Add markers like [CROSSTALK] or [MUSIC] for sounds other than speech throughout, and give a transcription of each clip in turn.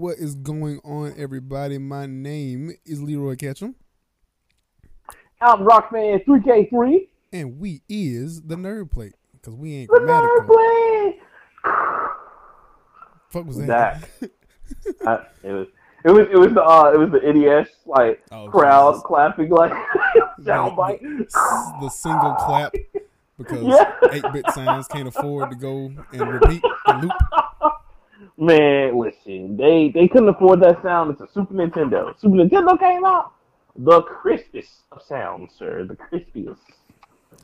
What is going on, everybody? My name is Leroy Ketchum, I'm Rockman 3K3. and we is the Nerd Plate because we ain't The grammatical. Nerd Play. Fuck was that? I, [LAUGHS] it was it was it was the uh, it was the NES like Oh, crowd Jesus. clapping [LAUGHS] like sound bite. S- the single clap because [LAUGHS] Yeah. 8-bit sounds can't afford to go and repeat and loop. Man, listen, they they couldn't afford that sound. It's a Super Nintendo. Super Nintendo came out, the crispest of sounds, sir. The crispiest.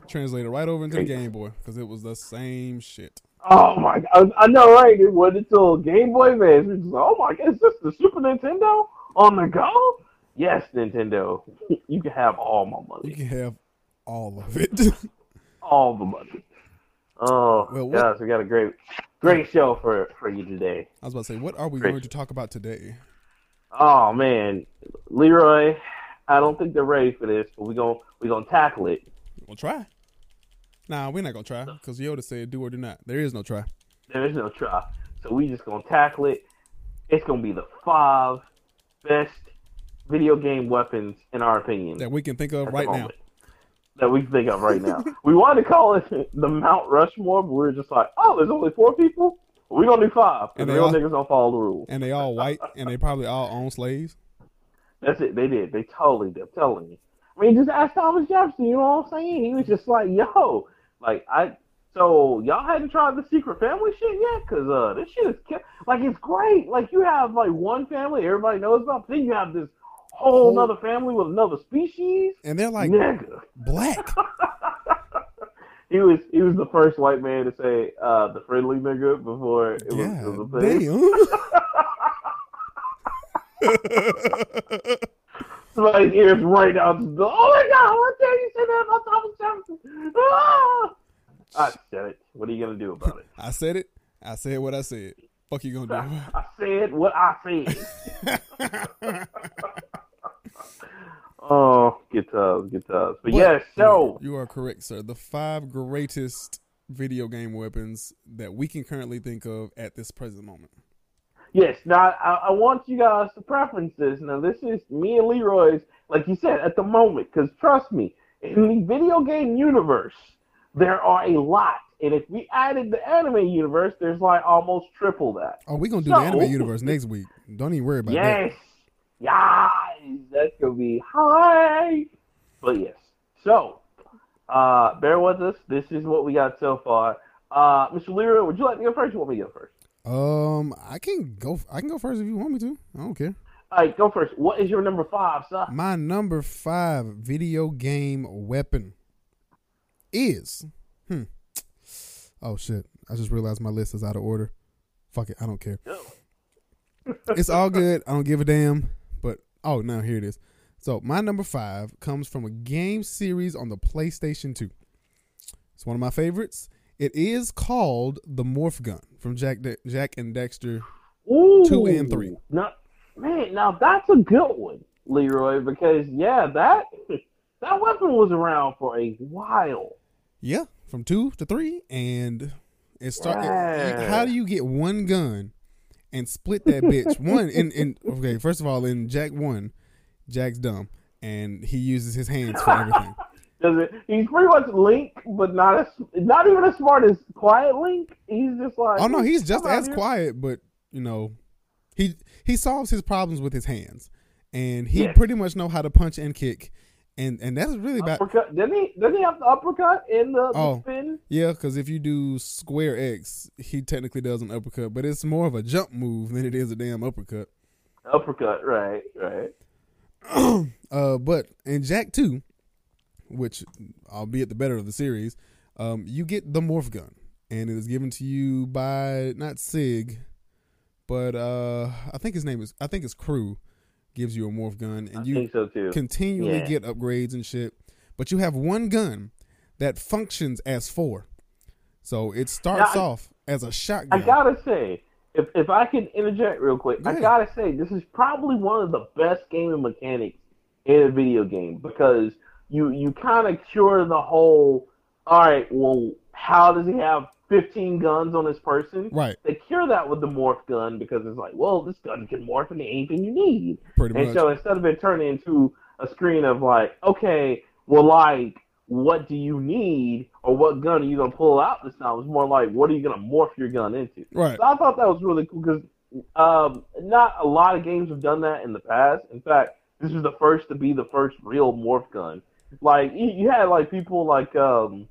Translated right over into the Game Boy because it was the same shit. Oh my god, I know, right? It wasn't until Game Boy Advance. Just, oh my god, is this the Super Nintendo on the go? Yes, Nintendo. [LAUGHS] You can have all my money. You can have all of it. [LAUGHS] All the money. Oh, Well, what- guys, we got a great, great show for for you today. I was about to say, what are we Great. going to talk about today? Oh man, Leroy, I don't think they're ready for this, but we gonna we gonna tackle it. We'll try. Nah, we're not gonna try because Yoda said do or do not. There is no try. There is no try, so we just gonna tackle it. It's gonna be the five best video game weapons in our opinion. That we can think of right now. moment. That we think of right now. we wanted to call it [LAUGHS] the Mount Rushmore, but we were just like, oh, there's only four people. We're gonna do five. And And they all- niggas don't follow the rules. And they all white and they probably all own slaves. That's it. They did. They totally did. I'm telling you. I mean, just ask Thomas Jefferson. You know what I'm saying? He was just like, yo, like I. So y'all hadn't tried the secret family shit yet? Cause uh, this shit is like it's great. Like you have like one family everybody knows about, but then you have this whole Whole- another family with another species. And they're like Nigga. black. [LAUGHS] he was he was the first white man to say uh the friendly nigga before it was, Yeah. it was a thing. [LAUGHS] Somebody's ears right out the door. Oh my god, what dare you say that about Thomas Jefferson? Ah! I said it. What are you gonna do about it? [LAUGHS] I said it. I said what I said. Fuck you gonna do? It. I said what I said. Oh, get tough, get tough. But, But- yes, so You are correct, sir. The five greatest video game weapons that we can currently think of at this present moment. yes. Now I, I want you guys to preference this. Now this is me and Leroy's, like you said, at the moment. Because trust me, in the video game universe, there are a lot. And if we added the anime universe, there's like almost triple that. Oh, we're gonna do So- the anime universe next week. Don't even worry about Yes. Yes. That's gonna be high. But yes. So uh bear with us. This is what we got so far. Uh Mr. Leroy, would you like to go first? or You want me to go first? Um, I can go. I can go first if you want me to. I don't care. All right, go first. What is your number five, sir? My number five video game weapon is hmm. Oh shit! I just realized my list is out of order. Fuck it, I don't care. Go. It's all good. I don't give a damn. Oh now here it is. So my number five comes from a game series on the PlayStation Two. It's one of my favorites. It is called the Morph Gun from Jak De- Jak and Daxter. Ooh. Two and three. Now, man, now that's a good one, Leroy, because yeah, that [LAUGHS] that weapon was around for a while. Yeah, from two to three, and it start. it- Right. how do you get one gun and split that bitch? one in in okay. First of all, in Jak one, Jak's dumb and he uses his hands for everything. [LAUGHS] Does it? He's pretty much Link, but not as not even as smart as Quiet Link. He's just like oh no, he's just as here." quiet, but you know, he he solves his problems with his hands, and he pretty much know how to punch and kick, and and that's really about Uppercut. Didn't he? Didn't he have the uppercut in the, the Oh. spin? yeah. Because if you do square X, he technically does an uppercut, but it's more of a jump move than it is a damn uppercut. Uppercut. Right. Right. [CLEARS THROAT] uh, but in Jak Two, which albeit the better of the series, um, you get the morph gun, and it is given to you by not Sig, but uh, I think his name is I think it's Krew gives you a morph gun, and I you so continually Yeah. get upgrades and shit. But you have one gun that functions as four, so it starts Now, off as a shotgun. I gotta say, if if I can interject real quick, Go I ahead. gotta say this is probably one of the best gaming mechanics in a video game because you you kind of cure the whole. All right, well, how does he have 15 guns on this person. Right. They cure that with the morph gun because it's like, well, this gun can morph into anything you need. Pretty And much. so instead of it turning into a screen of like, okay, well, like, what do you need or what gun are you gonna pull out this time? It's more like, what are you gonna morph your gun into? right. So I thought that was really cool because um, not a lot of games have done that in the past. In fact, this is the first to be the first real morph gun. Like you, you had like people like um,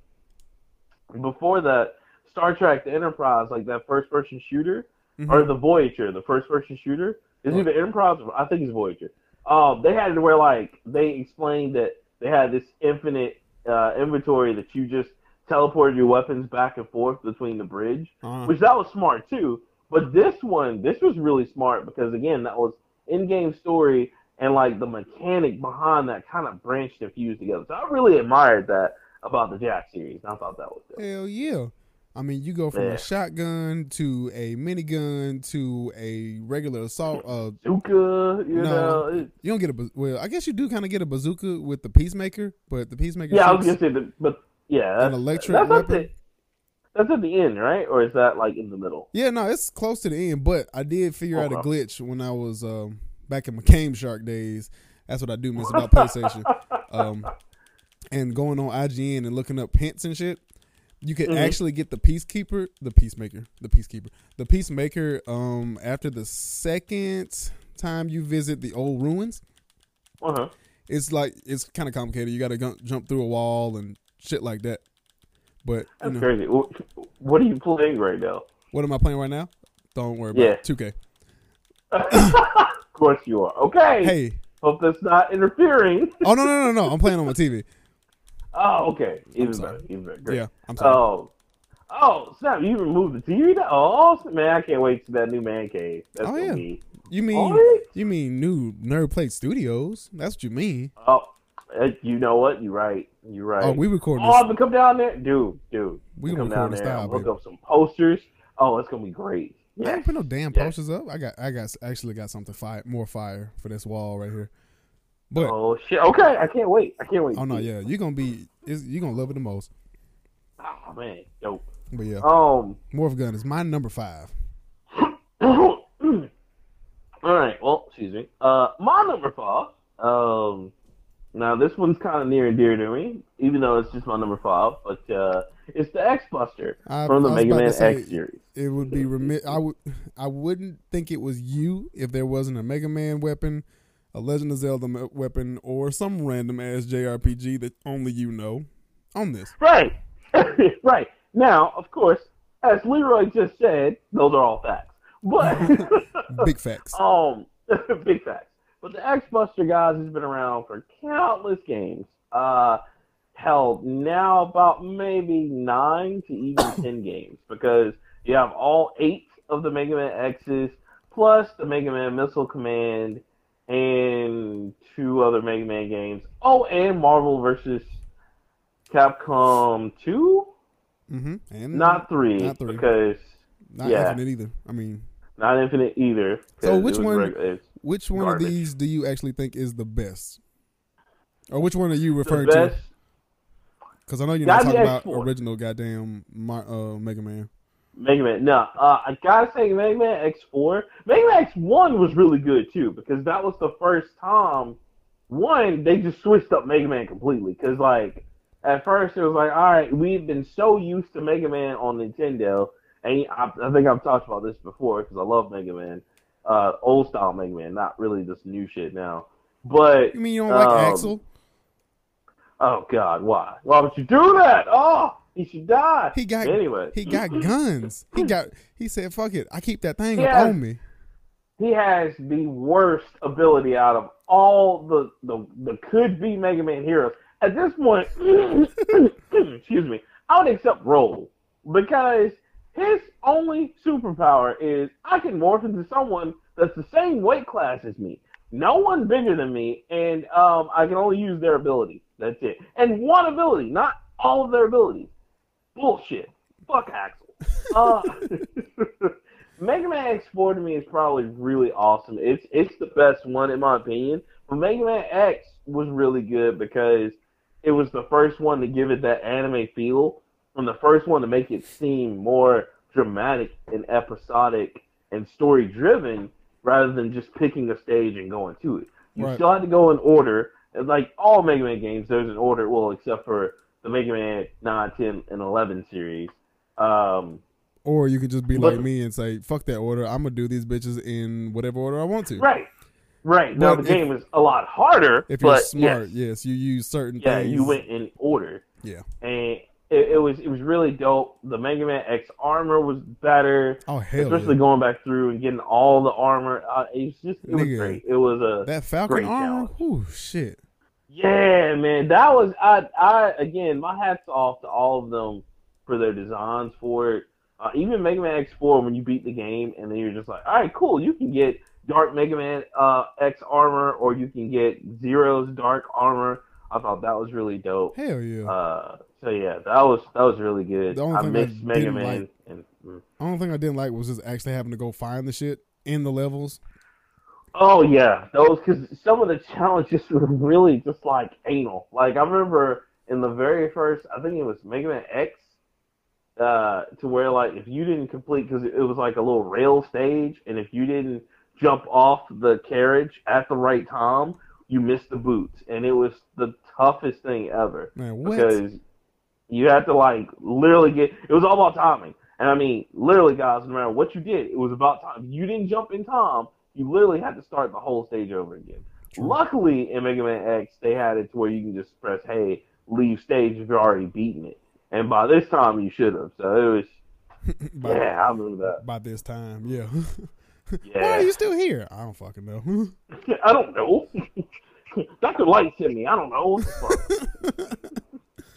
before that Star Trek: The Enterprise, like that first person shooter, Mhm. or the Voyager, the first person shooter. Is it the Enterprise? Or, I think it's Voyager. Um, they had it where like they explained that they had this infinite uh, inventory that you just teleported your weapons back and forth between the bridge Uh-huh. which that was smart too. But this one, this was really smart because again, that was in-game story and like the mechanic behind that kind of branched and fused together. So I really admired that about the Jak series. I thought that was good. Hell yeah. I mean, you go from Yeah. a shotgun to a minigun to a regular assault. Uh, Bazooka, you No. know. You don't get a well. I guess you do kind of get a bazooka with the peacemaker, but the peacemaker. yeah, I was gonna say, that, but yeah, that's, electric that's at weapon? the that's at the end, right? Or is that like in the middle? Yeah, no, it's close to the end, but I did figure out a glitch when I was um, back in my Game Shark days. That's what I do miss about PlayStation. [LAUGHS] Um, and going on IGN and looking up hints and shit, you can Mhm. actually get the Peacekeeper, the Peacemaker, the Peacekeeper, the Peacemaker. Um, after the second time you visit the old ruins, Uh-huh. it's like it's kind of complicated. You got to gu- jump through a wall and shit like that. But you That's know, crazy. What are you playing right now? what am I playing right now? Don't worry about Yeah. it. 2K. of course you are. Okay. Hey, Hope that's not interfering. oh no no no no! I'm playing on my TV. Oh, okay. Even better. Even better. Great. Yeah, I'm sorry. Oh, oh, snap! You removed the TV? now? Oh, man, I can't wait to that new man cave. That's Oh, yeah. be. you mean Oh, you mean new Nerd Plate Studios? That's what you mean? oh, uh, you know what? You're right. You're right. Oh, we recording. Oh. I'm gonna come down there, dude, dude. We come gonna down record there, style, look up some posters. Oh, it's gonna be great. Yeah. I ain't put no damn Yeah. posters up. I got I got actually got something fire more fire for this wall right here. But oh, shit. Okay, I can't wait. I can't wait. Oh no, yeah, you're gonna be you're gonna love it the most. Oh man, dope. But yeah, Um. Morph Gun is my number five. [CLEARS THROAT] All right. Well, excuse me. Uh, my number five. Um, now this one's kind of near and dear to me, even though it's just my number five. But uh, it's the X Buster I, from the Mega Man say, X series. It would be remi- I would I wouldn't think it was you if there wasn't a Mega Man weapon, a Legend of Zelda weapon, or some random ass JRPG that only you know on this. Right. [LAUGHS] right. Now, of course, as Leroy just said, those are all facts. But [LAUGHS] Big facts. [LAUGHS] Um, big facts. But the X Buster guys has been around for countless games. Uh, hell, now about maybe nine to even [COUGHS] ten games because you have all eight of the Mega Man X's plus the Mega Man Missile Command and two other Mega Man games. Oh, and Marvel versus Capcom two, Mm-hmm. And not three, Not three. because not yeah. Infinite either. I mean, not Infinite either. So which one- reg- which one Garbage. of these do you actually think is the best? Or which one are you referring to? Because I know you're not talking about original goddamn my, uh, Mega Man. Mega Man. No, uh, I gotta say Mega Man X4. Mega Man X1 was really good too because that was the first time. One, they just switched up Mega Man completely because like at first it was like, all right, we've been so used to Mega Man on Nintendo, and I, I think I've talked about this before because I love Mega Man, uh, old style Mega Man, not really this new shit now. But You mean you don't like Um, Axl? oh god, why? Why would you do that? Oh, he should die. He got anyway. he got [LAUGHS] guns. He got he said, "Fuck it, I keep that thing up on me." he has the worst ability out of all the the, the could be Mega Man heroes. At this point, [COUGHS] excuse me, I would accept Roll because his only superpower is I can morph into someone that's the same weight class as me. No one bigger than me, and um, I can only use their ability. That's it. And one ability, not all of their abilities. Bullshit. Fuck Axl. Uh, [LAUGHS] Mega Man X4 to me is probably really awesome. It's it's the best one in my opinion. But Mega Man X was really good because it was the first one to give it that anime feel and the first one to make it seem more dramatic and episodic and story driven rather than just picking a stage and going to it. You Right. still had to go in order. And Like all Mega Man games, there's an order. Well, except for the Mega Man 9, 10, and 11 series. Um, Or you could just be But- like me and say, "Fuck that order. I'm gonna do these bitches in whatever order I want to." right, right. Now the if- game is a lot harder. If you're smart, yes, yes, you use certain yeah, things. you went in order. Yeah. and it, it was it was really dope. The Mega Man X armor was better, Oh hell especially yeah. going back through and getting all the armor. Uh, was just it was great. It was a That Falcon armor. Ooh, shit. Yeah, man. That was I I again my hats off to all of them for their designs for it. Uh, even Mega Man X4 when you beat the game and then you're just like, all right, cool. You can get Dark Mega Man uh, X armor or you can get Zero's Dark armor. I thought that was really dope. Hell yeah. Uh, so yeah, that was that was really good. The only I thing I missed Mega Man. like- and, mm. Only thing I didn't like was just actually having to go find the shit in the levels. Oh yeah, those because some of the challenges [LAUGHS] were really just like anal. Like I remember in the very first, I think it was Mega Man X, uh, to where like if you didn't complete because it was like a little rail stage, and if you didn't jump off the carriage at the right time, you missed the boots, and it was the toughest thing ever. Man, because you had to like literally get it was all about timing. And I mean, literally, guys, no matter what you did, it was about time. You didn't jump in time, you literally had to start the whole stage over again. True. Luckily, in Mega Man X, they had it to where you can just press "Hey, leave stage" if you're already beaten it. And by this time, you should have. So it was, [LAUGHS] by, yeah, I remember that. by this time, [LAUGHS] yeah. Why are you still here? I don't fucking know. [LAUGHS] I don't know. Dr. Light sent me. I don't know. What the fuck?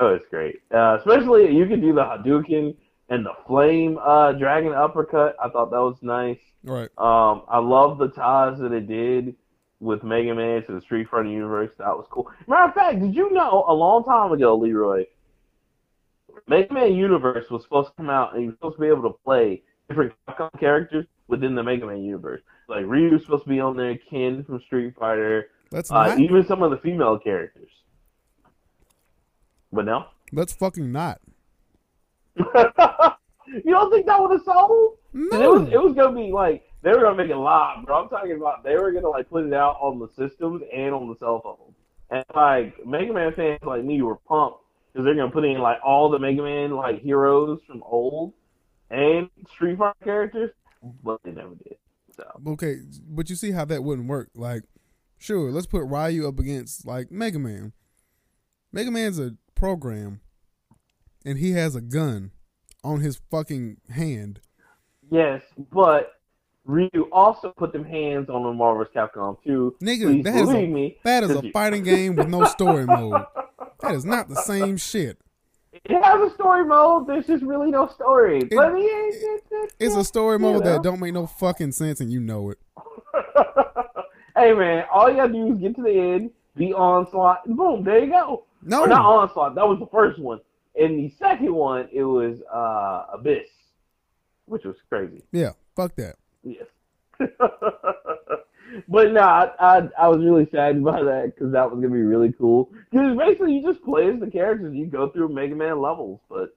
oh, it's great. Uh, especially you can do the Hadouken and the Flame uh, Dragon Uppercut. I thought that was nice. right. Um, I love the ties that it did with Mega Man to the Street Fighter universe. That was cool. Matter of fact, did you know a long time ago, Leroy, Mega Man universe was supposed to come out and you were supposed to be able to play different characters within the Mega Man universe. Like Ryu was supposed to be on there, Ken from Street Fighter, Let's uh, not. even some of the female characters. But no. Let's fucking not. [LAUGHS] you don't think that would have sold? And it was it was gonna be like they were gonna make it live, bro. I'm talking about they were gonna like put it out on the systems and on the cell phone. And like Mega Man fans like me were pumped because they're gonna put in like all the Mega Man like heroes from old and Street Fighter characters, but they never did. So Okay, but you see how that wouldn't work. Like, sure, let's put Ryu up against like Mega Man. Mega Man's a program, and he has a gun on his fucking hand. yes, but Ryu also put them hands on the Marvel's Capcom 2. Nigga, Please that is a, me. that is a you- fighting game with no story mode. That is not the same shit. It has a story mode. There's just really no story. but it, it, it, It's a story mode know. that don't make no fucking sense, and you know it. [LAUGHS] hey man, all you gotta do is get to the end, be onslaught, and boom, there you go. No, Or not onslaught. That was the first one. In the second one, it was uh, Abyss, which was crazy. yeah, fuck that. Yes. [LAUGHS] but no, I, I I was really sad by that because that was gonna be really cool. Because basically, you just play as the characters, you go through Mega Man levels, but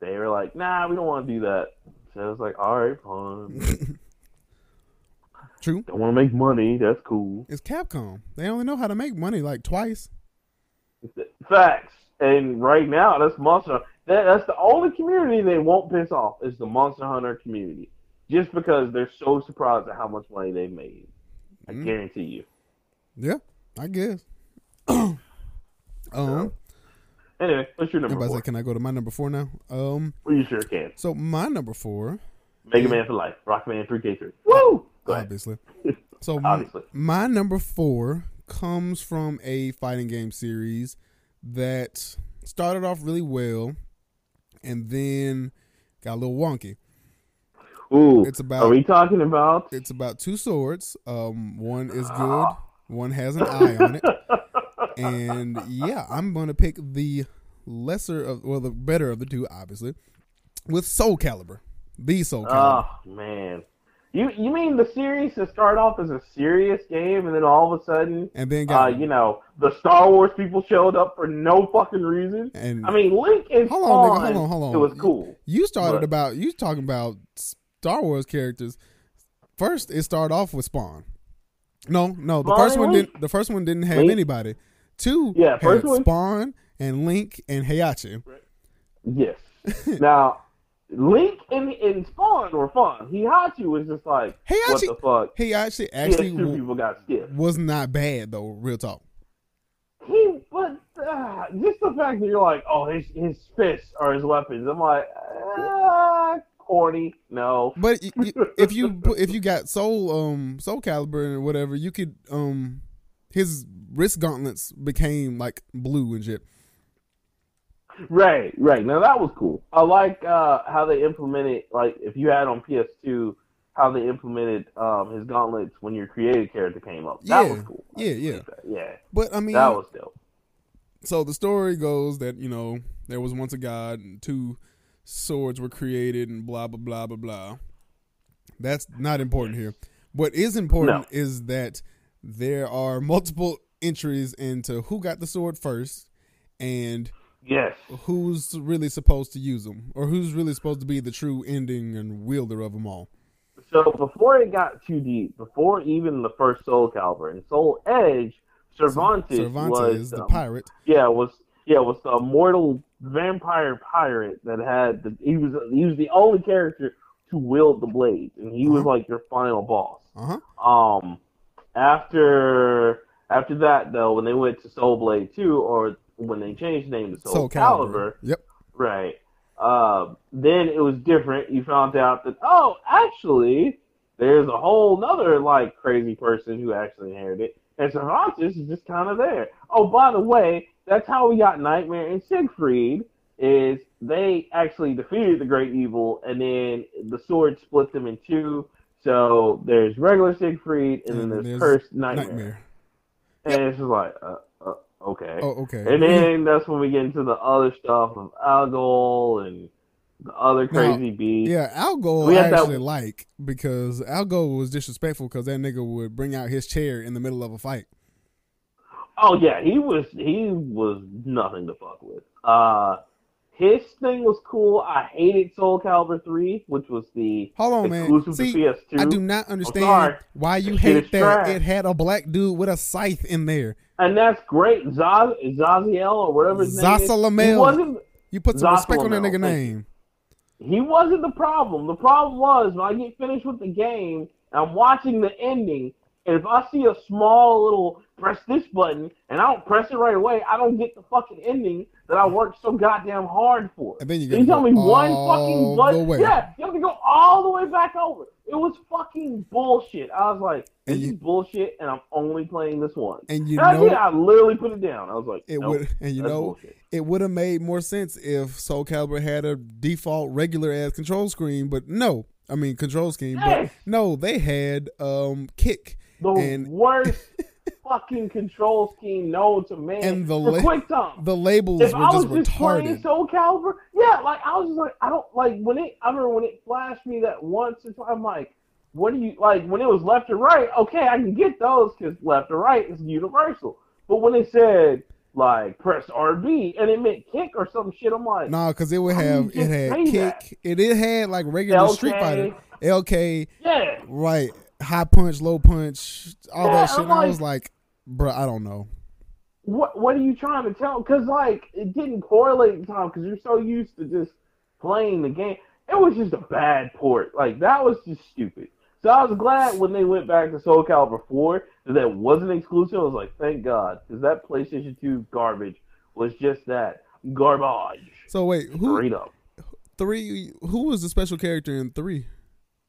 they were like, "Nah, we don't want to do that." So I was like, "All right, fine. [LAUGHS] True. Don't want to make money. That's cool." It's Capcom. They only know how to make money like twice. Facts. And right now, that's Monster. That, that's the only community they won't piss off is the Monster Hunter community, just because they're so surprised at how much money they've made. I Mm. guarantee you. Yeah, I guess. [COUGHS] um, Anyway, what's your number everybody four? say, can I go to my number four now? Um, Well, you sure can. so my number four, Mega Man for life. Rockman 3K3. Woo! Go ahead. obviously. [LAUGHS] So Obviously. my number four comes from a fighting game series that started off really well, and then got a little wonky. Ooh. It's about Are we talking about? it's about two swords. Um, one is [GASPS] good, one has an eye on it, and yeah, I'm gonna pick the lesser of well, the better of the two, obviously, with Soul Calibur, the Soul Calibur. Oh man, You you mean the series to start off as a serious game, and then all of a sudden, and then uh, got you know, the Star Wars people showed up for no fucking reason. and I mean, Link and Hold on, nigga, hold on, hold on. it was cool. you started but- about you talking about Star Wars characters. First, it started off with Spawn. No, no, the Spawn first one didn't. The first one didn't have Link? anybody. Two, Yeah, first had one- Spawn and Link and Heihachi. Yes. [LAUGHS] now, Link and, and Spawn were fun. Heihachi was just like, what the fuck? Heihachi Yeah, actually two people got stiff. was not bad though. Real talk. He, but uh, just the fact that you're like, oh, his his fists are his weapons. I'm like, ah, corny. No. But if you [LAUGHS] if you got Soul um Soul Calibur or whatever, you could um his wrist gauntlets became like blue and shit. Right, right. Now that was cool. I like uh, how they implemented, like, if you had on PS2, how they implemented um, his gauntlets when your creative character came up. That Yeah, was cool. I yeah, yeah. Yeah, But I mean, that was dope. so the story goes that you know there was once a god and two swords were created and blah blah blah blah blah. That's not important here. What is important No. is that there are multiple entries into who got the sword first and Yes. who's really supposed to use them or who's really supposed to be the true ending and wielder of them all. So before it got too deep, before even the first Soul Calibur and Soul Edge, Cervantes, Cervantes, was the um, pirate. yeah was yeah was the immortal vampire pirate that had the, he was he was the only character to wield the blade, and he was Uh-huh. like your final boss. Uh huh. Um, after after that though, when they went to Soul Blade Two, or when they changed the name to Soul, Soul Calibur, Calibur. Yep. right? Uh, then it was different. You found out that oh, actually, there's a whole nother like crazy person who actually inherited, it, and Cervantes is just kind of there. Oh, by the way, that's how we got Nightmare and Siegfried. Is they actually defeated the great evil, and then the sword split them in two. So there's regular Siegfried, and, then there's, there's cursed Nightmare, Nightmare. and it's just like, uh, uh, okay. Oh, okay. And then that's when we get into the other stuff of Algol and the other crazy beats. Yeah, Algol We I had that- actually like because Algol was disrespectful because that nigga would bring out his chair in the middle of a fight. Oh yeah, he was he was nothing to fuck with. Uh his thing was cool. I hated Soul Calibur 3, which was the Hold on, man. exclusive See, to PS2. I do not understand why you hate that trash. it had a black dude with a scythe in there. And that's great. Zaz, Zaziel or whatever his name is. He Zasalamel. wasn't You put some respect on that Zasalamel, nigga name. he wasn't the problem. The problem was when I get finished with the game and I'm watching the ending, and if I see a small little press this button and I don't press it right away, I don't get the fucking ending that I worked so goddamn hard for. And then you you tell me one fucking button. way. Yeah, you have to go all the way back over. It was fucking bullshit. I was like, this you- is bullshit, and I'm only playing this once. And you And I know did. I literally put it down. I was like, it nope, would and you know bullshit. it would have made more sense if Soul Calibur had a default regular ass control screen, but no. I mean control scheme, but no, they had um kick. the and- worst fucking control scheme known to man. And the la- quick time. The labels if were I just was just playing retarded. Soul Calibur, yeah, like I was just like, I don't like when it. I remember when it flashed me that once, and I'm like, what do you like when it was left or right? Okay, I can get those because left or right is universal. But when it said like press RB and it meant kick or some shit, I'm like, Nah, because it would have it had kick. that? It it had like regular Street Fighter, LK, yeah, right? High punch, low punch, all Yeah, that shit. And I was like, bro, I don't know. what what are you trying to tell? Because like it didn't correlate in time because you're so used to just playing the game. It was just a bad port. Like that was just stupid. So I was glad when they went back to Soul Calibur 4 that that wasn't exclusive. I was like, thank God, because that PlayStation 2 garbage was just that garbage. So wait, who Straight up. three? Who was the special character in three?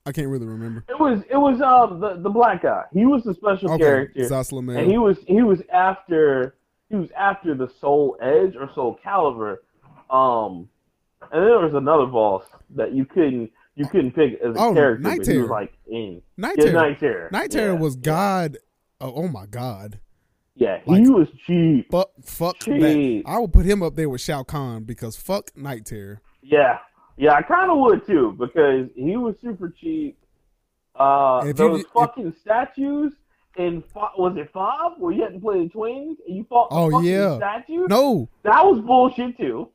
I can't really remember. It was it was um the the black guy. He was the special Okay, character. And he was he was after he was after the Soul Edge or Soul Calibur, um, and then there was another boss that you couldn't you couldn't pick as a Oh, character, Night he Terror. like in Night yeah, Terror. Night Terror. Night Terror yeah. was God. Oh, oh my God. yeah he like- was cheap. Fuck, fuck that. I would put him up there with Shao Kahn because fuck Night Terror. Yeah, yeah, I kind of would too because he was super cheap, Uh, if you those if- fucking statues fi- was it five where you had to play the twins and you fought Oh, fucking yeah. statues? No. That was bullshit too.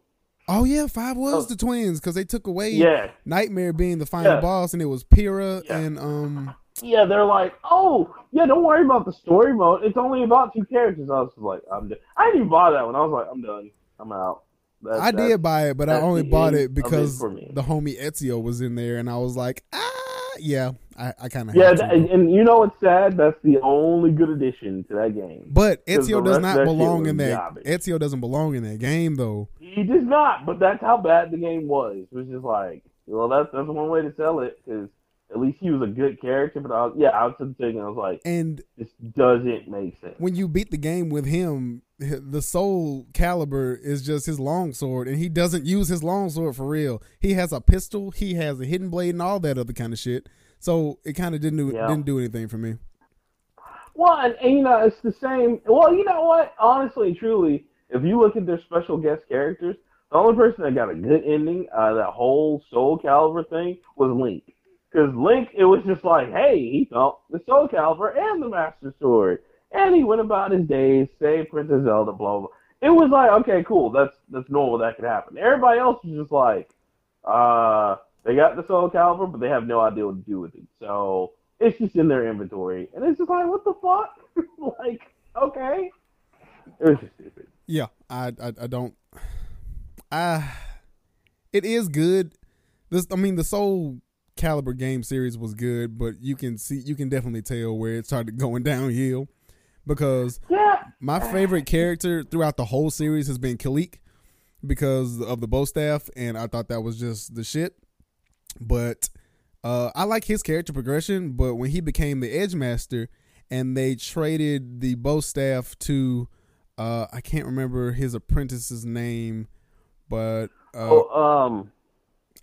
Oh yeah, five was Oh. the twins because they took away Yeah, Nightmare being the final Yeah. boss, and it was Pyrrha Yeah. and um. yeah. They're like, oh yeah, don't worry about the story mode. It's only about two characters. I was like, I'm. Done. I didn't even buy that one. I was like, I'm done. I'm out. That- I did buy it, but I only bought it because the homie Ezio was in there, and I was like, ah, yeah, I, I kind of Yeah, that, and, you know what's sad? That's the only good addition to that game. But Ezio does not of that shit belong in that. garbage. Ezio doesn't belong in that game though. He does not, but that's how bad the game was. It was just like, well, that's that's one way to sell it because at least he was a good character. But I was, yeah, I was there and I was like, And this doesn't make sense. when you beat the game with him, the Soul Calibur is just his longsword, and he doesn't use his longsword for real. He has a pistol, he has a hidden blade, and all that other kind of shit. So it kind of didn't do, Yeah. didn't do anything for me. Well, and, and you know, it's the same. Well, you know what? Honestly, truly, if you look at their special guest characters, the only person that got a good ending of that whole Soul Calibur thing was Link. Because Link, it was just like, hey, he found the Soul Calibur and the Master Sword, and he went about his days, saved Princess Zelda, blah blah. It was like, okay, cool, that's that's normal, that could happen. Everybody else was just like, uh, they got the Soul Calibur, but they have no idea what to do with it. So it's just in their inventory, and it's just like, what the fuck? [LAUGHS] like, okay, it was just stupid. Yeah, I, I, I don't. I, it is good. This, I mean, the Soul Calibur game series was good, but you can see, you can definitely tell where it started [LAUGHS] going downhill because Yeah, my favorite character throughout the whole series has been Kilik because of the bow staff, and I thought that was just the shit. But uh, I like his character progression. But when he became the Edge Master, and they traded the bow staff to, uh, I can't remember his apprentice's name, but uh, oh, um,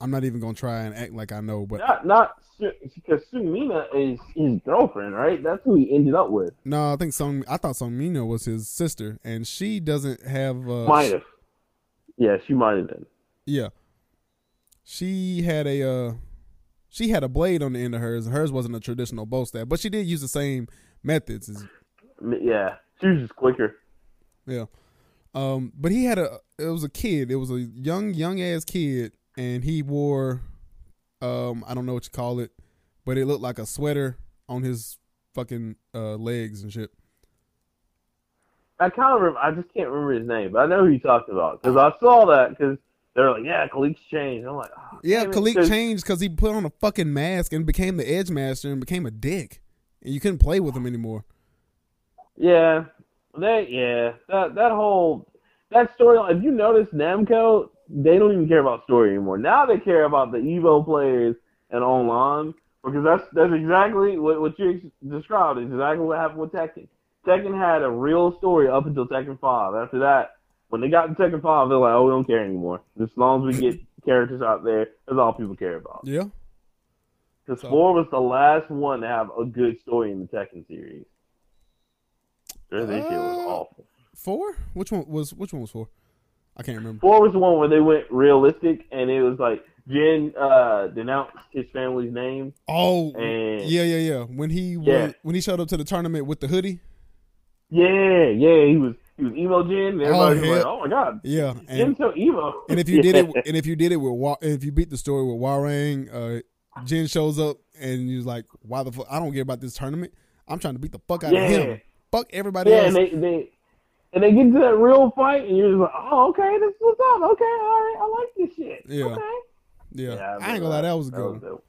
I'm not even gonna try and act like I know. But not not because Sumina is his girlfriend, right? That's who he ended up with. no, I think Song. I thought Song was his sister, and she doesn't have. Uh, Might have. Yeah, she might have been. Yeah. She had a uh she had a blade on the end of hers. Hers wasn't a traditional bow staff, but she did use the same methods. As, Yeah, she was just quicker. yeah. Um but he had a it was a kid. It was a young young ass kid and he wore um I don't know what you call it, but it looked like a sweater on his fucking uh legs and shit. I kind of remember, I just can't remember his name, but I know who you talked about because I saw that because they're like, yeah, Kilik's changed. I'm like, oh, Yeah, it, changed because he put on a fucking mask and became the Edge Master and became a dick. And you couldn't play with him anymore. Yeah, that yeah, that that whole that storyline. If you notice, Namco they don't even care about story anymore. Now they care about the Evo players and online because that's that's exactly what what you described. Is exactly what happened with Tekken. Tekken had a real story up until Tekken Five. After that, when they got to Tekken Five, they're like, oh, we don't care anymore. As long as we get [LAUGHS] characters out there, that's all people care about. Yeah. Because So- four was the last one to have a good story in the Tekken series. This shit was Uh, awful. Four? Which one was which one was four? I can't remember. Four was the one where they went realistic, and it was like Jin uh, denounced his family's name, Oh, and yeah, yeah, yeah. When he Yeah. when he showed up to the tournament with the hoodie. yeah, yeah, he was he was emo Jin. And everybody was yeah. like, "Oh my god, Yeah, and so emo." and if you did it, [LAUGHS] and if you did it with, if you beat the story with Warang, uh, Jin shows up and he's like, "Why the fuck? I don't care about this tournament. I'm trying to beat the fuck out Yeah. of him. Fuck everybody yeah, else." and they they and they get to that real fight, and you're just like, "Oh, okay, this is what's up. Okay, all right, I like this shit." Yeah. Okay. yeah, I ain't gonna lie, that was good. dope.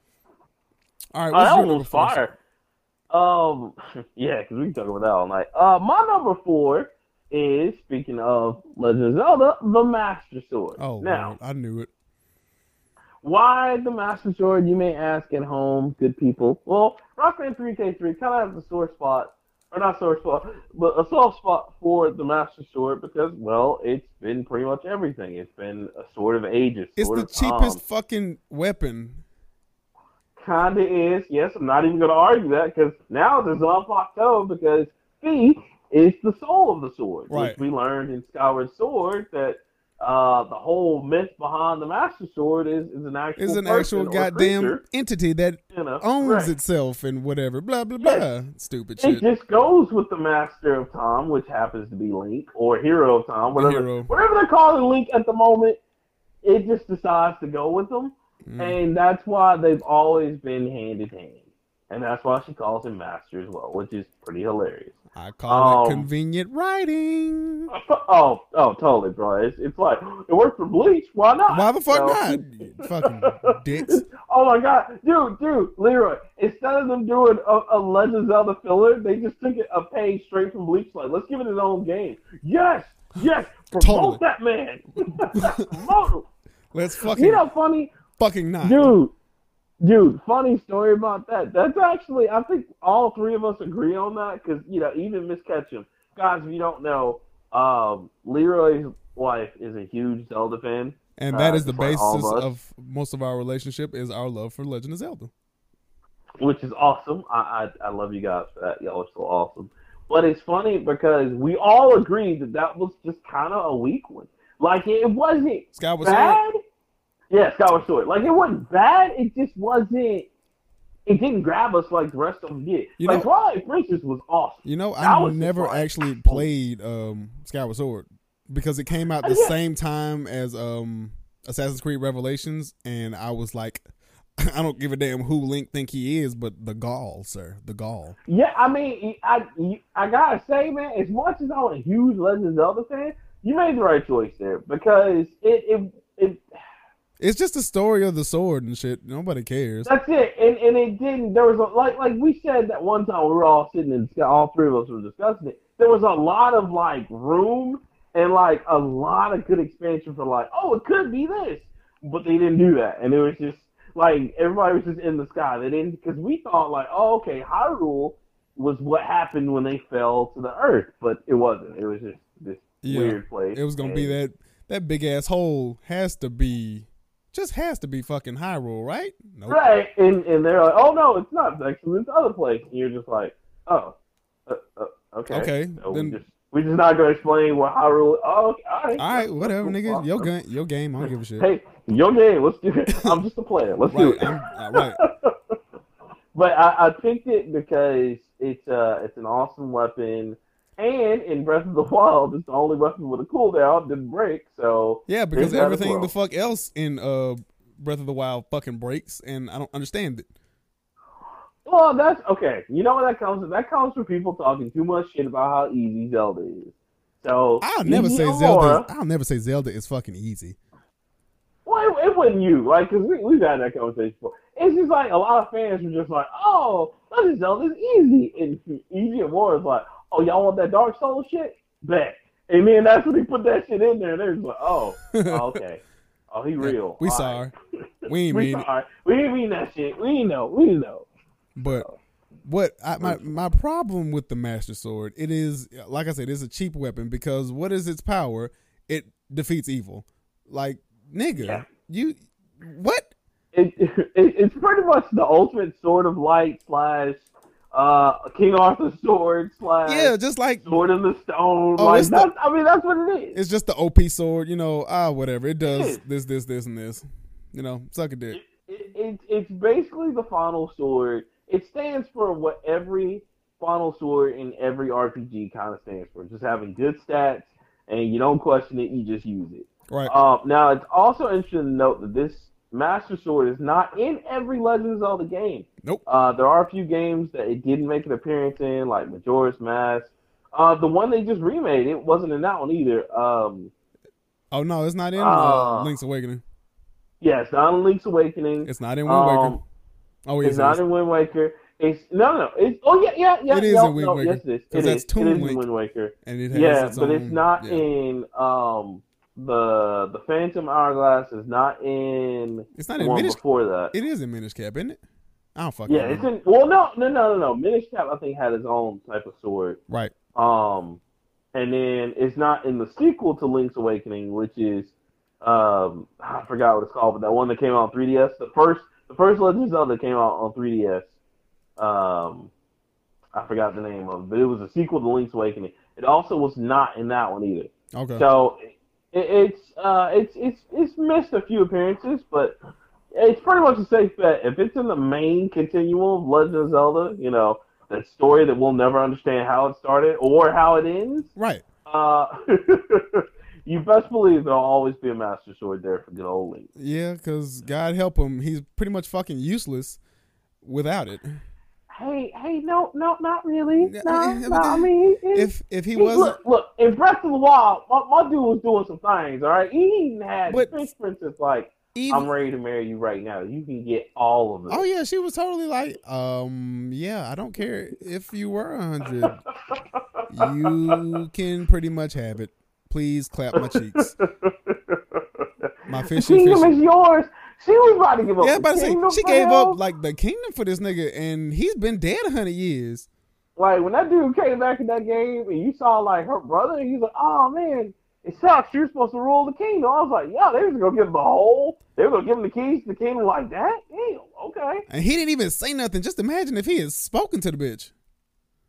All right, Oh, that your was four? fire. Um, [LAUGHS] yeah, because we can talk about that all night. Uh, my number four is speaking of Legend of Zelda, the Master Sword. Oh, now, Lord, I knew it. why the Master Sword? You may ask at home, good people. Well, Rockman 3K3 kind of has a sore spot, or not sore spot, but a soft spot for the Master Sword because, well, it's been pretty much everything. It's been a sword of ages. It's the cheapest fucking weapon. Kinda is. Yes, I'm not even going to argue that because now there's on plateau because Fi is the soul of the sword, Right. which we learned in Skyward Sword that uh, the whole myth behind the Master Sword is, is an actual It's an actual goddamn creature, entity that you know, owns right. itself and whatever. Blah blah blah. Yes. Stupid It shit. just goes with the Master of Time, which happens to be Link or Hero of Time, whatever whatever they're calling Link at the moment. It just decides to go with them, Mm. and that's why they've always been hand in hand, and that's why she calls him Master as well, which is pretty hilarious. I call it Um, convenient writing. [LAUGHS] Oh, oh, totally, bro. It's, it's like it worked for Bleach. Why not? Why the fuck So- not? [LAUGHS] Fucking dicks. Oh my god, dude, dude, Leroy. Instead of them doing a, a Legend of Zelda filler, they just took it a page straight from Bleach. Like, let's give it its own game. Yes, yes, Totally. promote that man. [LAUGHS] promote him. Let's fucking You know, funny, fucking not. dude, dude. Funny story about that. That's actually, I think all three of us agree on that because you know, even Miss Ketchum, guys, if you don't know, um, Leroy's wife is a huge Zelda fan. And that Uh, is the all of basis of most of our relationship is our love for Legend of Zelda. which is awesome. I, I I love you guys for that. Y'all are so awesome. But it's funny because we all agreed that that was just kind of a weak one. Like it wasn't Sword. bad. Yeah, Skyward Sword. Like it wasn't bad. It just wasn't. It didn't grab us like the rest of them did. You like know- Twilight Princess was awesome. You know, I was never actually [LAUGHS] played um, Skyward Sword because it came out the Yeah. same time as um, Assassin's Creed Revelations, and I was like, [LAUGHS] I don't give a damn who Link think he is, but the gall, sir, the gall. Yeah, I mean, I I gotta say, man, as much as I'm a huge Legend of Zelda fan, you made the right choice there because it it it It's just the story of the sword and shit. Nobody cares. That's it, and and it didn't. There was a, like like we said that one time we were all sitting and all three of us were discussing it. There was a lot of like room and like a lot of good expansion for like, oh, it could be this, but they didn't do that, and it was just like everybody was just in the sky. They didn't because we thought like, oh, okay, Hyrule was what happened when they fell to the earth, but it wasn't. It was just this Yeah, weird place. It was gonna be that that big ass hole has to be just has to be fucking Hyrule, right? Nope. Right, and and they're like, "Oh no, it's not Vexen, it's other place." And you're just like, "Oh, uh, uh, okay, Okay, So then- we just we just not gonna explain what Hyrule. Oh, okay, all right, All right, whatever, nigga. Your game, your game. I don't give a shit. Hey, your game. Let's do it. I'm just a player. Let's do it. I'm, uh, right. [LAUGHS] but I, I picked it because it's uh it's an awesome weapon, and in Breath of the Wild, it's the only weapon with a cooldown didn't break. So Yeah, because There's that as everything the fuck else in uh Breath of the Wild fucking breaks, and I don't understand it. well, that's okay. You know what that comes from? That comes from people talking too much shit about how easy Zelda is. So I'll never say Aurora- Zelda. Is, I'll never say Zelda is fucking easy. Well, it, it wasn't you, like, because we, we've had that conversation before. It's just like a lot of fans were just like, oh, Zelda is easy. And Easy and War is like, oh, y'all want that Dark Souls shit? Bet. And then that's when he put that shit in there, they're like, oh, oh, [LAUGHS] okay. Oh, he real. we All sorry. right. We ain't [LAUGHS] we mean it. We didn't mean that shit. We know. We know. But what I, my my problem with the Master Sword, it is like I said, it's a cheap weapon because what is its power? It defeats evil. Like nigga, Yeah. you what? It, [LAUGHS] it, it's pretty much the ultimate sword of light slash uh, King Arthur's sword slash Yeah, just like sword in the stone. Oh, like it's the- I mean, that's what it is. it's just the OP sword, you know. Ah, whatever. It does is. this, this, this, and this. You know, suck a dick. it, it, it's basically the final sword. It stands for what every final sword in every RPG kind of stands for. Just having good stats, and you don't question it, you just use it. Right. Uh, now, it's also interesting to note that this Master Sword is not in every Legend of Zelda game. Nope. Uh, there are a few games that it didn't make an appearance in, like Majora's Mask. Uh, the one they just remade, it wasn't in that one either. Um, Oh no, it's not in uh, Uh, Link's Awakening. yeah, it's not in Link's Awakening. It's not in Wind Waker. Um, Oh yes, it's it not in Wind Waker. It's no, no. It's oh yeah, yeah, yeah. It is no, in Wind no, Waker, Yes, it is. It that's is. Toon it is Wind Waker. and it has Yeah, its but it's not yeah. in um the the Phantom Hourglass is not in It's not in one Minish. before that. It is in Minish Cap, isn't it? I don't fucking yeah, it's in. Well, no, no, no, no, no. Minish Cap I think had his own type of sword. Right. Um, and then it's not in the sequel to Link's Awakening, which is um I forgot what it's called, but that one that came out on 3DS. The first the first Legend of Zelda came out on 3DS. Um, I forgot the name of it, but it was a sequel to Link's Awakening. It also was not in that one either. Okay. So it's uh, it's it's it's missed a few appearances, but it's pretty much a safe bet. If it's in the main continuum of Legend of Zelda, you know, that story that we'll never understand how it started or how it ends, Right. uh, [LAUGHS] you best believe there'll always be a Master Sword there for good old Link. Yeah, because God help him, he's pretty much fucking useless without it. Hey, hey, no, no, not really. No, no. I mean, If if he He- wasn't, look, look, in Breath of the Wild, my, my dude was doing some things. All right, he even had But- Fish Princess like, even, "I'm ready to marry you right now. You can get all of it." oh yeah, she was totally like, um, yeah, I don't care if you were a hundred, you can pretty much have it. Please clap my cheeks. [LAUGHS] My the fishy kingdom fishy. is yours. She was about to give up. Yeah, the but say she gave up like the kingdom for this nigga, and he's been dead a hundred years. Like when that dude came back in that game, and you saw like her brother, he's like, "Oh man, it sucks. You're supposed to rule the kingdom." I was like, "Yeah, they was gonna give him the whole. They were gonna give him the keys to the kingdom like that. Damn, okay." And he didn't even say nothing. Just imagine if he had spoken to the bitch.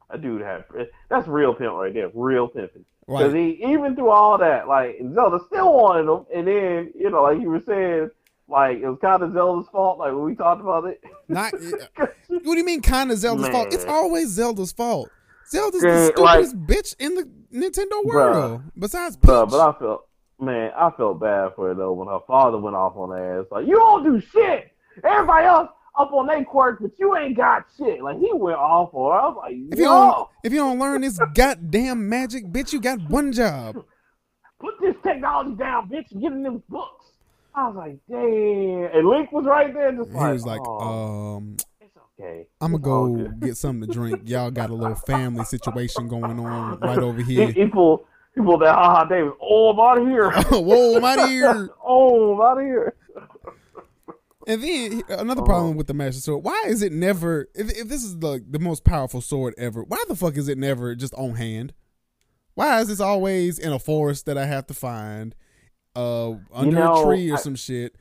That dude had that's real pimp right there, real pimping. Because Right. he even through all that, like Zelda still wanted him, and then you know, like you were saying, like it was kind of Zelda's fault. Like when we talked about it. Not [LAUGHS] eh, what do you mean kind of Zelda's fault? It's always Zelda's fault. Zelda's Yeah, the like- stupidest bitch in the Nintendo Bruh. world. Besides Bruh, but I felt, man, I felt bad for her though when her father went off on her ass. Like, you don't do shit. Everybody else up on their quirk, but you ain't got shit. Like, he went off on her. I was like, if you don't if you don't learn this goddamn magic, bitch, you got one job. put this technology down, bitch, and get in them books. I was like, damn. And Link was right there, just He was like, um, it's okay. I'm gonna go get something to drink. Y'all got a little [LAUGHS] family situation going on right over here. he pulled, he pulled that, haha, David. Oh, I'm out of here. [LAUGHS] Whoa, I'm out of [LAUGHS] here. oh, I'm out of here. And then another Oh. problem with the Master Sword. Why is it never? If, if this is the the most powerful sword ever, why the fuck is it never just on hand? Why is this always in a forest that I have to find, uh, under know, a tree or I- some shit?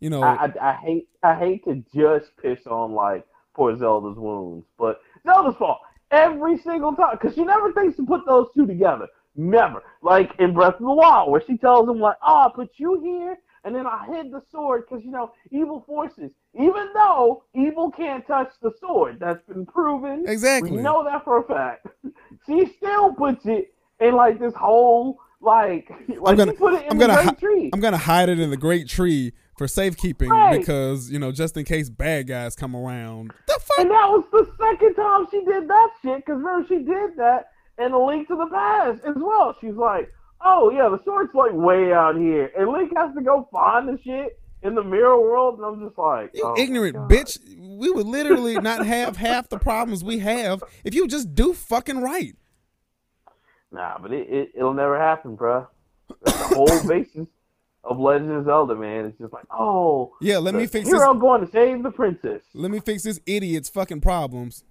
You know, I, I, I hate I hate to just piss on like poor Zelda's wounds, but Zelda's fault every single time because she never thinks to put those two together. Never. Like in Breath of the Wild, where she tells him like, "Oh, I put you here, and then I hid the sword because you know evil forces. Even though evil can't touch the sword, that's been proven. exactly. We know that for a fact. [LAUGHS] She still puts it in like this whole like like gonna- she put it in I'm the gonna great tree. I'm gonna hide it in the great tree for safekeeping Right. because you know just in case bad guys come around. The fuck? And that was the second time she did that shit, because remember she did that in A Link to the Past as well. She's like, oh yeah, the sword's like way out here, and Link has to go find the shit in the mirror world, and I'm just like, You oh ignorant bitch. We would literally not have half the problems we have if you just do fucking right. Nah, but it, it it'll never happen, bruh. That's the whole [LAUGHS] basis of Legend of Zelda, man. It's just like, oh, Yeah, let me fix this. hero going to save the princess. Let me fix this idiot's fucking problems.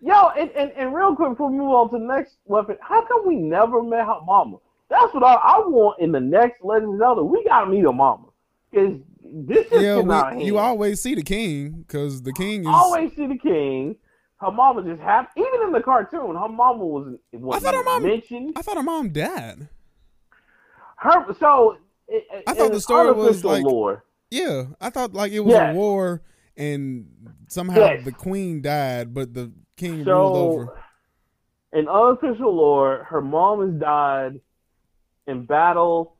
Yo, and, and, and real quick before we move on to the next weapon, how come we never met her mama? That's what I, I want in the next Legend of Zelda. We gotta meet her mama. Cause this is Yeah, getting out of we, you always see the king because the king is. always see the king. Her mama just happened. Even in the cartoon, her mama was was thought her mom- mentioned. I thought her mom died. Her so. It, I thought the story was like- lore. Yeah, I thought like it was a war and somehow Yes. the queen died, but the king ruled So, over. in unofficial lore, her mom has died in battle.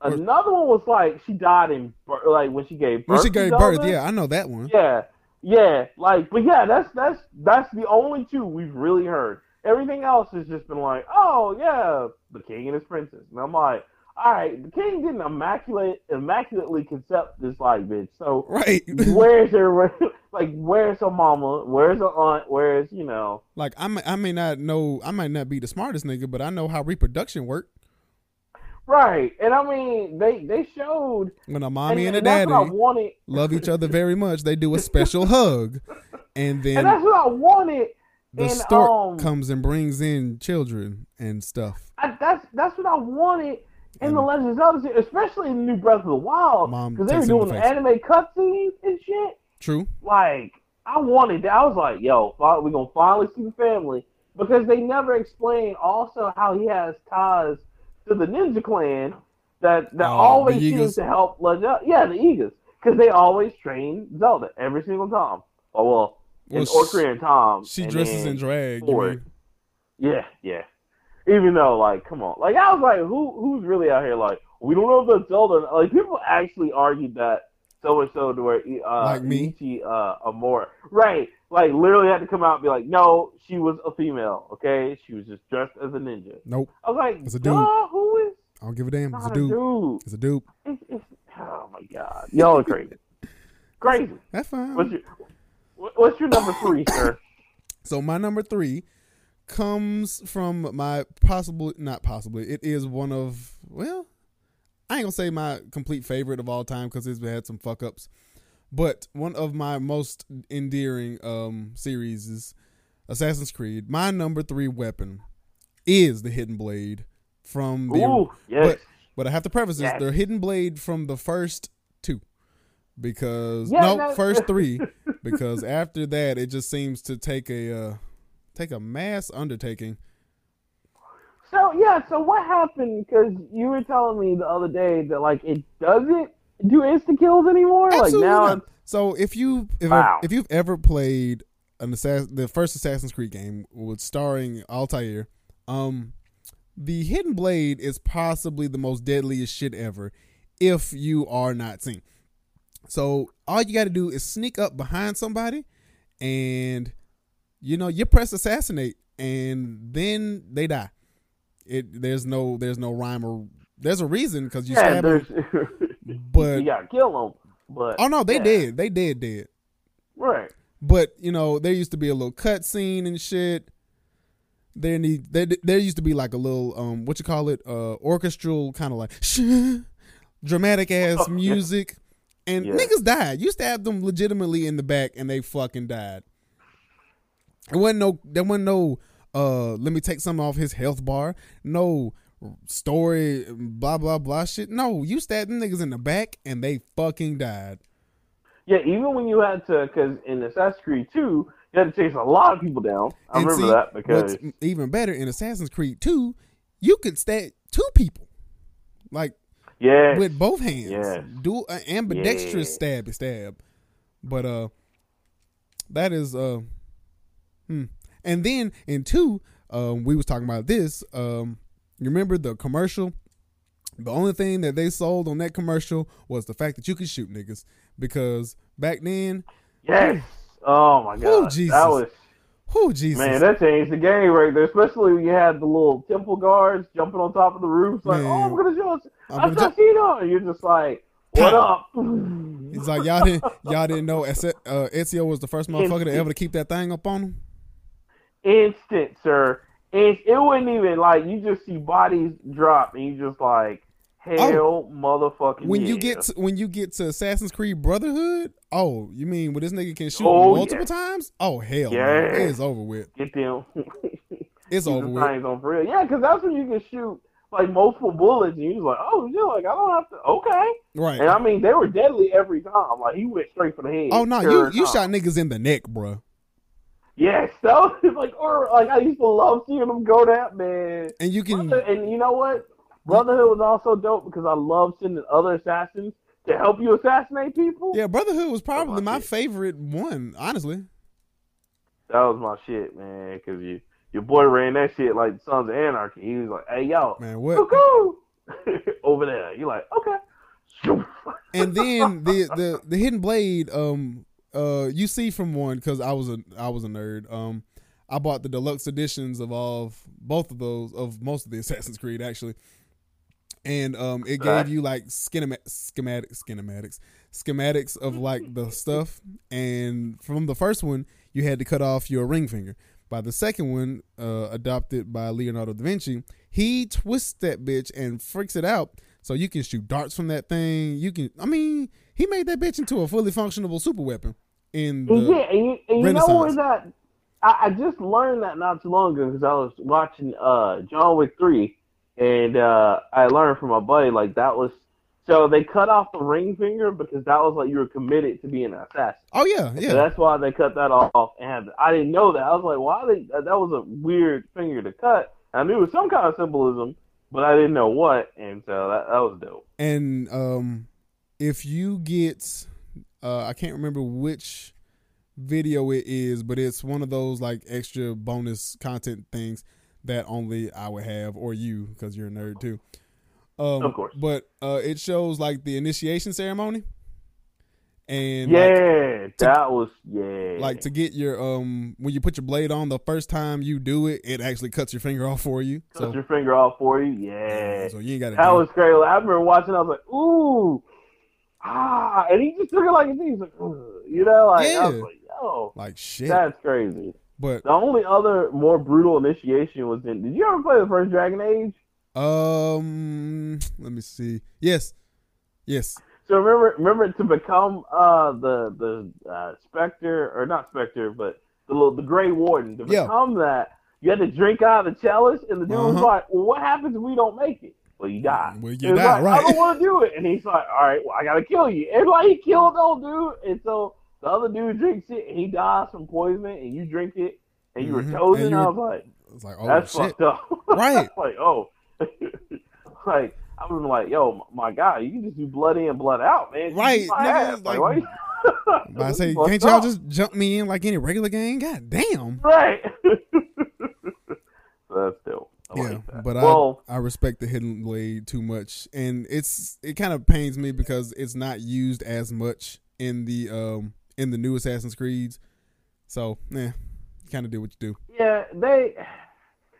Another one was like she died in like when she gave birth. When she gave birth, yeah, I know that one. Yeah, yeah, like, but yeah, that's that's that's the only two we've really heard. Everything else has just been like, oh yeah, the king and his princess, and I'm like, all right, the king didn't immaculate immaculately concept this like bitch. So Right. [LAUGHS] where's her [LAUGHS] like where's her mama? Where's her aunt? Where's you know? like I may, I may not know, I might not be the smartest nigga, but I know how reproduction work. Right, and I mean they they showed When a mommy and, a that's daddy wanted, love each other very much, they do a special hug, and and then that's what I wanted. the and, stork um, comes and brings in children and stuff. I, that's that's what I wanted in the And- Legend of Zelda, especially in New Breath of the Wild, Mom because they were takes it in the doing face. anime cutscenes and shit. True. Like I wanted that. I was like, yo, we're gonna finally see the family because they never explain also how he has ties to the Ninja Clan, that that Oh, always seems to help Legend. Yeah, the Eagles, because they always train Zelda every single time. Oh well, Well, and sh- and Tom. She and dresses in drag. You Ford. mean? Yeah, yeah. Even though, like, come on, like I was like, who who's really out here? Like, we don't know if that's Zelda. Like, people actually argued that so much so to where uh, Like me? Ichi, uh, Amora, right? Like, literally had to come out and be like, no, she was a female. Okay, she was just dressed as a ninja. Nope. I was like, It's a dude. who is I don't give a damn. It's a dude. dude? It's a dude. It's, it's, oh my god, y'all are crazy, crazy. That's fine. What's your What's your number three, [COUGHS] sir? So my number three comes from my possible, not possibly. It is one of well, I ain't gonna say my complete favorite of all time because it's had some fuck ups, but one of my most endearing um series is Assassin's Creed. My number three weapon is the Hidden Blade from the. Ooh, yes. but but I have to preface this: Yes. the Hidden Blade from the first two, because Yeah, no, no- first [LAUGHS] three, because after that it just seems to take a uh, take a mass undertaking. So yeah, so what happened? Because you were telling me the other day that like it doesn't do insta kills anymore. Absolutely like now, not. So if you if Wow. if you've ever played an Assass- the first Assassin's Creed game with starring Altair, um, the Hidden Blade is possibly the most deadliest shit ever. If you are not seen, so all you got to do is sneak up behind somebody, and you know you press assassinate, and then they die. It there's no there's no rhyme or there's a reason because you yeah, stab them, there's [LAUGHS] but you gotta kill them. But oh no, they yeah, did, they did, did. right. But you know, there used to be a little cut scene and shit. There need there there used to be like a little um what you call it uh orchestral kind of like [LAUGHS] dramatic ass Oh, yeah. music, and Yeah. niggas died. You stabbed them legitimately in the back, and they fucking died. There wasn't no there wasn't no uh let me take some off his health bar. No story blah blah blah shit. No, you stabbed them niggas in the back, and they fucking died. Yeah, even when you had to, because in Assassin's Creed 2, you had to chase a lot of people down. I And remember see, that because even better in Assassin's Creed 2, you could stab two people, like yeah, with both hands, Yes. do an ambidextrous Yeah. stab stab. But uh, that is uh, hmm. And then in two, um, we was talking about this. Um, you remember the commercial? The only thing that they sold on that commercial was the fact that you could shoot niggas because back then, yes. Oh my god, Jesus. that was who Jesus, man, that changed the game right there. Especially when you had the little temple guards jumping on top of the roofs, like, Man. oh, I'm gonna show I'm gonna ju- Assassino, and you're just like, what up? He's like y'all didn't y'all didn't know uh, Ezio was the first motherfucker to ever to keep that thing up on him. instant, sir. It, it wouldn't even like you just see bodies drop, and you just like, oh. hell, motherfucking. Oh. When you get to, when you get to Assassin's Creed Brotherhood, oh, you mean when this nigga can shoot Oh, multiple yeah. times? Oh hell, Yeah. man. it's over with. get them, It's over with. on for real. Yeah, because that's when you can shoot like multiple bullets, and you're like, oh, yeah, like I don't have to. Okay, Right. and I mean they were deadly every time. Like he went straight for the head. Oh no, you every you shot niggas in the neck, bruh. Yes, [LAUGHS] that was like, or like I used to love seeing them go that man. And you can Brother- and you know what? Brotherhood was also dope because I love sending other assassins to help you assassinate people. yeah, Brotherhood was probably my my favorite one, honestly. That was my shit, man. Because you, your boy ran that shit like Sons of Anarchy. He was like, "Hey, yo, Man, what? [LAUGHS] over there." You're like, okay. and then the the the hidden blade um uh you see from one because i was a i was a nerd. Um i bought the deluxe editions of all of both of those of most of the [LAUGHS] assassin's creed actually. And um it gave you like schema- schematic schematics schematics of like the [LAUGHS] stuff. And from the first one you had to cut off your ring finger. By the second one uh adopted by leonardo da vinci he twists that bitch and freaks it out. So you can shoot darts from that thing. You can i mean he made that bitch into a fully functional super weapon in the yeah, and you, and you know where that? I, I just learned that not too long ago because I was watching uh, John Wick three, and uh, I learned from my buddy like that was so they cut off the ring finger because that was like you were committed to being an assassin. oh yeah So yeah that's why they cut that off. And I didn't know that. I was like, why they? That that was a weird finger to cut. I knew it was some kind of symbolism, but I didn't know what, and so that, that was dope. And um, if you get, uh, I can't remember which video it is, but it's one of those like extra bonus content things that only I would have or you because you're a nerd too. Um, Of course. But uh, it shows like the initiation ceremony. And like, Yeah, that was yeah. like to get your um when you put your blade on the first time you do it, it actually cuts your finger off for you. cut So, your finger off for you. Yeah, so you ain't got to. that was crazy. I remember watching. I was like, ooh, ah, and he just took it like a thing. He's like, you know, like I was like, yo, like shit. that's crazy. but The only other more brutal initiation was in. Did you ever play the first Dragon Age? um, let me see. Yes, yes. So remember, remember to become uh the the uh, Spectre or not Spectre, but the little the Grey Warden. To Yeah. become that, you had to drink out of the chalice, and the dude was Uh-huh. like, "Well, what happens if we don't make it?" Well, you die. Well, you die, like, right? I don't want to do it, and he's like, "All right, well, I gotta kill you." And like he killed old dude, and so the other dude drinks it, and he dies from poison, and you drink it, and you Mhm. were chosen. You I was like, It's like oh "That's shit. fucked up." [LAUGHS] Right. like, oh, [LAUGHS] like I was like, "Yo, my God, you can just do blood in, blood out, man." Right, My nigga, ass. it's like- [LAUGHS] But I say, can't y'all up. just jump me in like any regular game? God damn. right? so that's dope. I yeah, like that. but well, I I respect the hidden blade too much, and it's it kind of pains me because it's not used as much in the um in the new Assassin's Creeds. So, yeah, kind of do what you do. yeah, they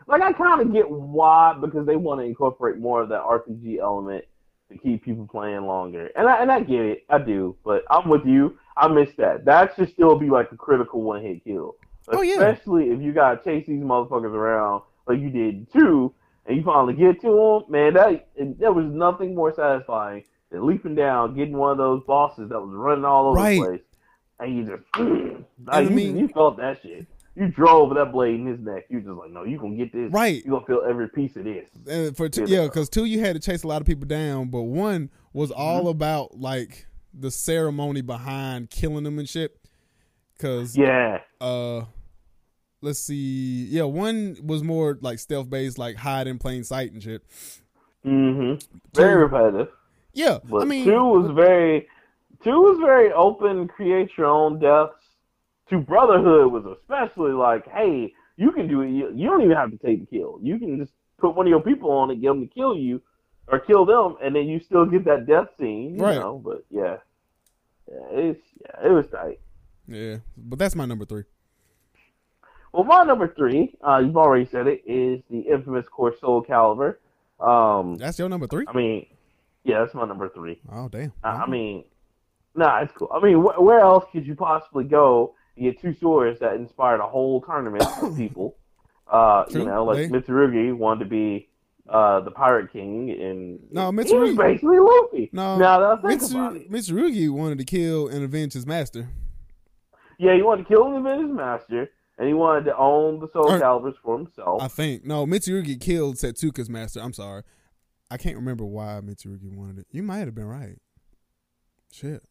like I kind of get why because they want to incorporate more of that RPG element to keep people playing longer, and I and I get it, I do, but I'm with you. I miss that. That should still be like a critical one hit kill, Oh, yeah. especially if you gotta chase these motherfuckers around like you did too, and you finally get to them. Man, that there was nothing more satisfying than leaping down, getting one of those bosses that was running all over Right. the place, and you just [CLEARS THROAT] like, I you, mean- you felt that shit. You drove that blade in his neck. You're just like, no, you gonna get this. Right. You gonna feel every piece of this. And for two, Yeah. because two, you had to chase a lot of people down, but one was all about like the ceremony behind killing them and shit. Because Yeah. uh let's see yeah one was more like stealth based like hide in plain sight and shit Mm-hmm. Very Two- repetitive. yeah But i mean two was very, two was very open. Create your own deaths. To Brotherhood was especially like, hey, you can do it. You, you don't even have to take the kill. You can just put one of your people on it, get them to kill you, or kill them, and then you still get that death scene. You Right. know? But yeah, yeah, it's yeah, it was tight. yeah but that's my number three Well, my number three, uh, you've already said it, is the infamous Core Soul Calibur. Um, that's your number three I mean, yeah, that's my number three. oh damn I, I mean, nah, it's cool. I mean, wh- where else could you possibly go and get two swords that inspired a whole tournament of [COUGHS] people? Uh, you True, know, like they- Mitsurugi wanted to be uh, the Pirate King, and No, he was basically Luffy. no now that I think about it, mitsurugi wanted to kill and avenge his master yeah, he wanted to kill the his Master, and he wanted to own the Soul Or- Calibers for himself. i think no mitsurugi killed setsuka's master i'm sorry i can't remember why mitsurugi wanted it you might have been right shit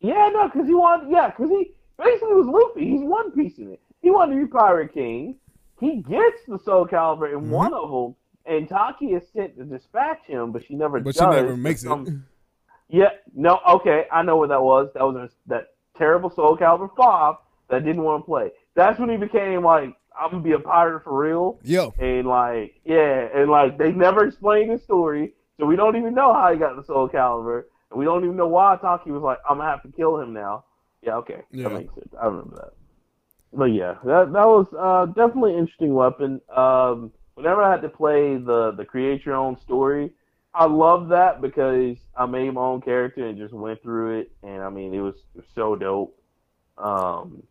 Yeah, no, because he wanted, yeah, because he basically was Luffy. He's one piece in it. He wanted to be Pirate King. He gets the Soul Calibur in Mhm. one of them, and Taki is sent to dispatch him, but she never but does. she never makes it Yeah, no, okay, I know what that was. That was a, that terrible Soul Calibur 5 that didn't want to play. That's when he became like, I'm gonna be a pirate for real. Yeah. And like, yeah, and like they never explained the story, so we don't even know how he got the Soul Calibur, and we don't even know why Taki was like, I'm gonna have to kill him now. Yeah, okay, Yeah. that makes sense. I remember that. But yeah, that that was uh, definitely an interesting weapon. Um, whenever I had to play the the create your own story, I love that because I made my own character and just went through it, and I mean it was, so dope. Um,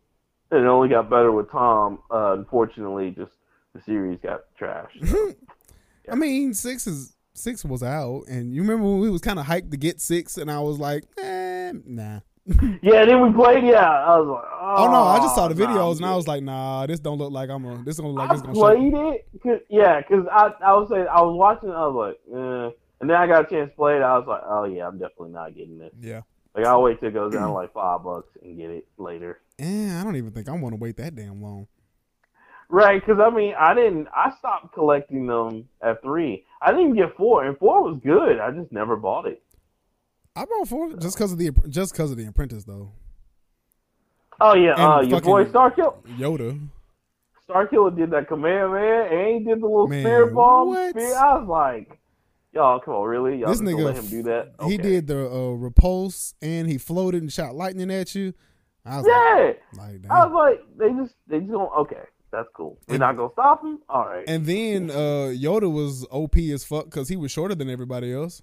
it only got better with Tom. Uh, unfortunately, just the series got trashed. [LAUGHS] I mean, six is six was out, and you remember when we was kind of hyped to get six, and I was like, eh, nah. [LAUGHS] yeah, then we played. Yeah, I was like, oh, Oh no, I just saw the videos, I'm and I was like, nah, this don't look like I'm a. This don't look like I it's gonna. Show. played it, cause, yeah, because I I was saying I was watching, I was like, eh. and then I got a chance to play it. I was like, oh yeah, I'm definitely not getting this. Yeah. Like I'll wait till it goes down like five bucks and get it later. Eh, I don't even think I want to wait that damn long. Right, because I mean, I didn't. I stopped collecting them at three. I didn't even get four, and four was good. I just never bought it. I bought four just because of the just because of the Apprentice though. Oh yeah, uh, your boy Starkill. Yoda. Starkiller did that command man, and he did the little Man, spear bomb. Spear. I was like, y'all, come on, really? Y'all This nigga, let him do that? He did the uh, repulse and he floated and shot lightning at you. I was Yeah, like, like I was like, they just, they just don't. Okay, that's cool. We're And- not gonna stop him. All right. And then uh, Yoda was OP as fuck because he was shorter than everybody else.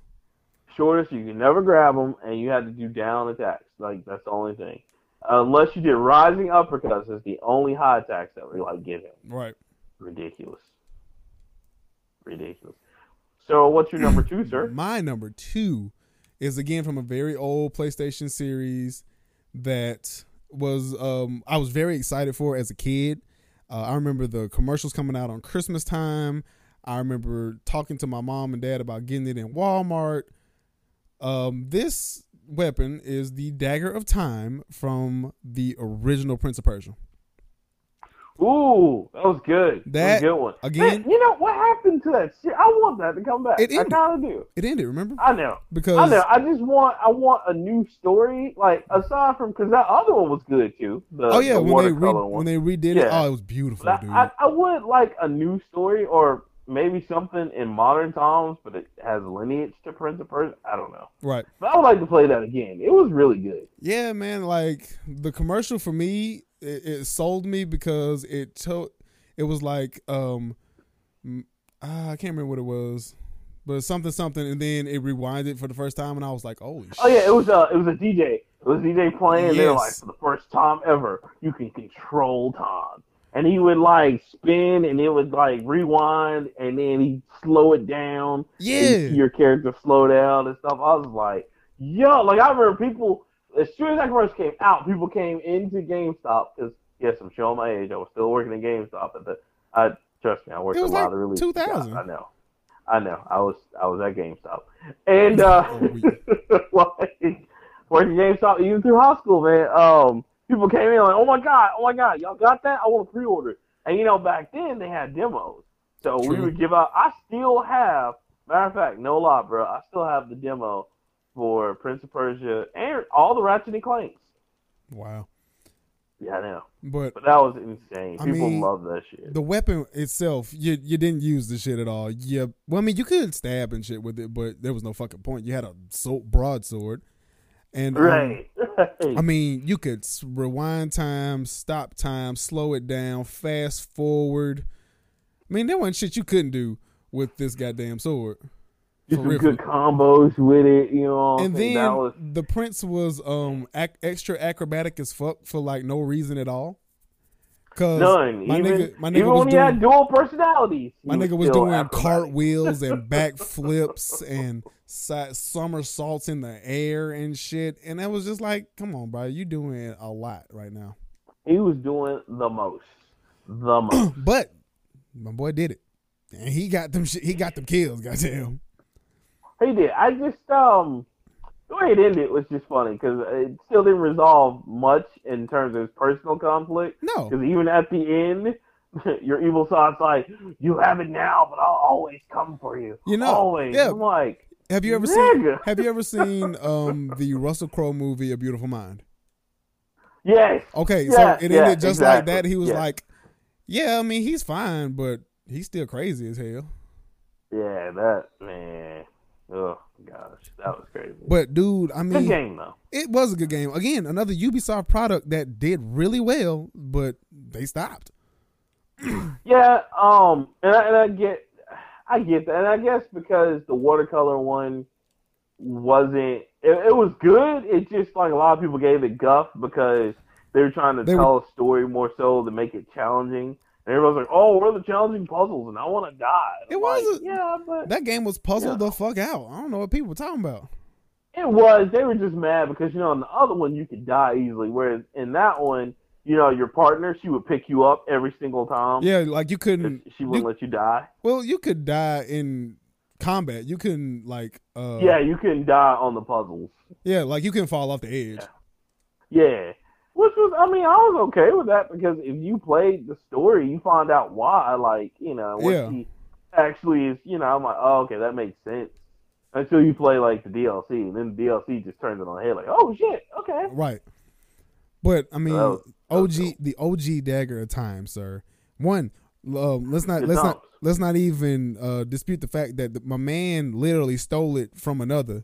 Shortest, you can never grab him, and you had to do down attacks. Like that's the only thing. Unless you did rising uppercuts, is the only high attacks that we like give him. Right. Ridiculous. Ridiculous. So, what's your number two, sir? [CLEARS THROAT] My number two is again from a very old PlayStation series that was um I was very excited for as a kid. Uh, I remember the commercials coming out on Christmas time. I remember talking to my mom and dad about getting it in Walmart. Um, this weapon is the Dagger of Time from the original Prince of Persia. Ooh, that was good. That- that was a good one. again- Man, you know what happened to that shit? I want that to come back. It I ended. kind of do. It ended, remember? I know. Because I know. I just want. I want a new story. Like aside from because that other one was good too. The, oh yeah, the when they re- one. when they redid it, oh, it was beautiful. I, I, I would like a new story or maybe something in modern times, but it has lineage to Prince of Persia. I don't know. right. But I would like to play that again. It was really good. Yeah, man. Like the commercial for me, it, it sold me because it told it was like um, ah, I can't remember what it was, but something something, and then it rewinded for the first time, and I was like, holy Oh yeah, it was a it was a DJ. It was a DJ playing. and They're like for the first time ever, you can control time, and he would like spin, and it would like rewind, and then he slow it down. yeah, your character slow down and stuff. I was like, yo, like I remember people as soon as that commercial came out, people came into GameStop because yes, I'm showing my age. I was still working at GameStop at the. I trust me, I worked a lot like of release. 2000. I know, I know. I was I was at GameStop, and uh, Oh, [LAUGHS] like working GameStop even through high school, man. Um, people came in like, oh my god, oh my god, y'all got that? I want to pre-order. it." And you know, back then they had demos, so we would give out. I still have, matter of fact, no lie, bro. I still have the demo for Prince of Persia and all the Ratchet and Clanks. wow. Yeah, I know, But but that was insane. I People mean, love that shit. the weapon itself, you you didn't use the shit at all. Yeah, well, I mean, you could stab and shit with it, but there was no fucking point. You had a so broadsword, and um, right, I [LAUGHS] mean, you could rewind time, stop time, slow it down, fast forward. I mean, there wasn't shit you couldn't do with this goddamn sword. Just for some good combos with it, you know. And then was the prince was um ac- extra acrobatic as fuck for like no reason at all. Cause none. my even nigga, my nigga even was when he doing, had dual personalities, my nigga was doing acrobatic. cartwheels and [LAUGHS] backflips and si- somersaults in the air and shit. And that was just like, come on, bro, you doing a lot right now. He was doing the most, the [CLEARS THROAT] most. But my boy did it, and he got them. Shit, he got them kills. Goddamn. He did. I just um, the way it ended was just funny because it still didn't resolve much in terms of his personal conflict. No, Because even at the end, [LAUGHS] your evil side's like, "You have it now, but I'll always come for you." You know, always. yeah. I'm like, have you ever seen? Have you ever seen um the Russell Crowe movie A Beautiful Mind? yes, Okay, Yeah, so it ended yeah, just like that. He was Yeah. like, "Yeah, I mean, he's fine, but he's still crazy as hell." yeah, that man. Oh gosh, that was crazy. But dude, I Good mean, game though. it was a good game. Again, another Ubisoft product that did really well, but they stopped. [CLEARS THROAT] Yeah, um, and I, and I get, I get that, and I guess because the watercolor one wasn't, it, it was good. It just like a lot of people gave it guff because they were trying to They tell a story more so to make it challenging. And everyone's like, "Oh, what are the challenging puzzles?" And I want to die. It I'm like, wasn't- Yeah, but That game was puzzled Yeah. the fuck out. I don't know what people were talking about. It was. They were just mad because you know in the other one you could die easily, whereas in that one, you know, your partner she would pick you up every single time. Yeah, like you couldn't. She wouldn't you- let you die. Well, you could die in combat. You couldn't like. uh yeah, you couldn't die on the puzzles. Yeah, like you can fall off the edge. Yeah. Which was, I mean, I was okay with that because if you played the story, you find out why. Like, you know, what Yeah. he actually is. You know, I'm like, oh, okay, that makes sense. Until you play like the DLC, and then the DLC just turns it on the head. Like, oh shit, okay. Right. But I mean, that was- that OG dope. the OG dagger of time, sir. One, um, let's not let's not let's not even uh, dispute the fact that the, my man literally stole it from another.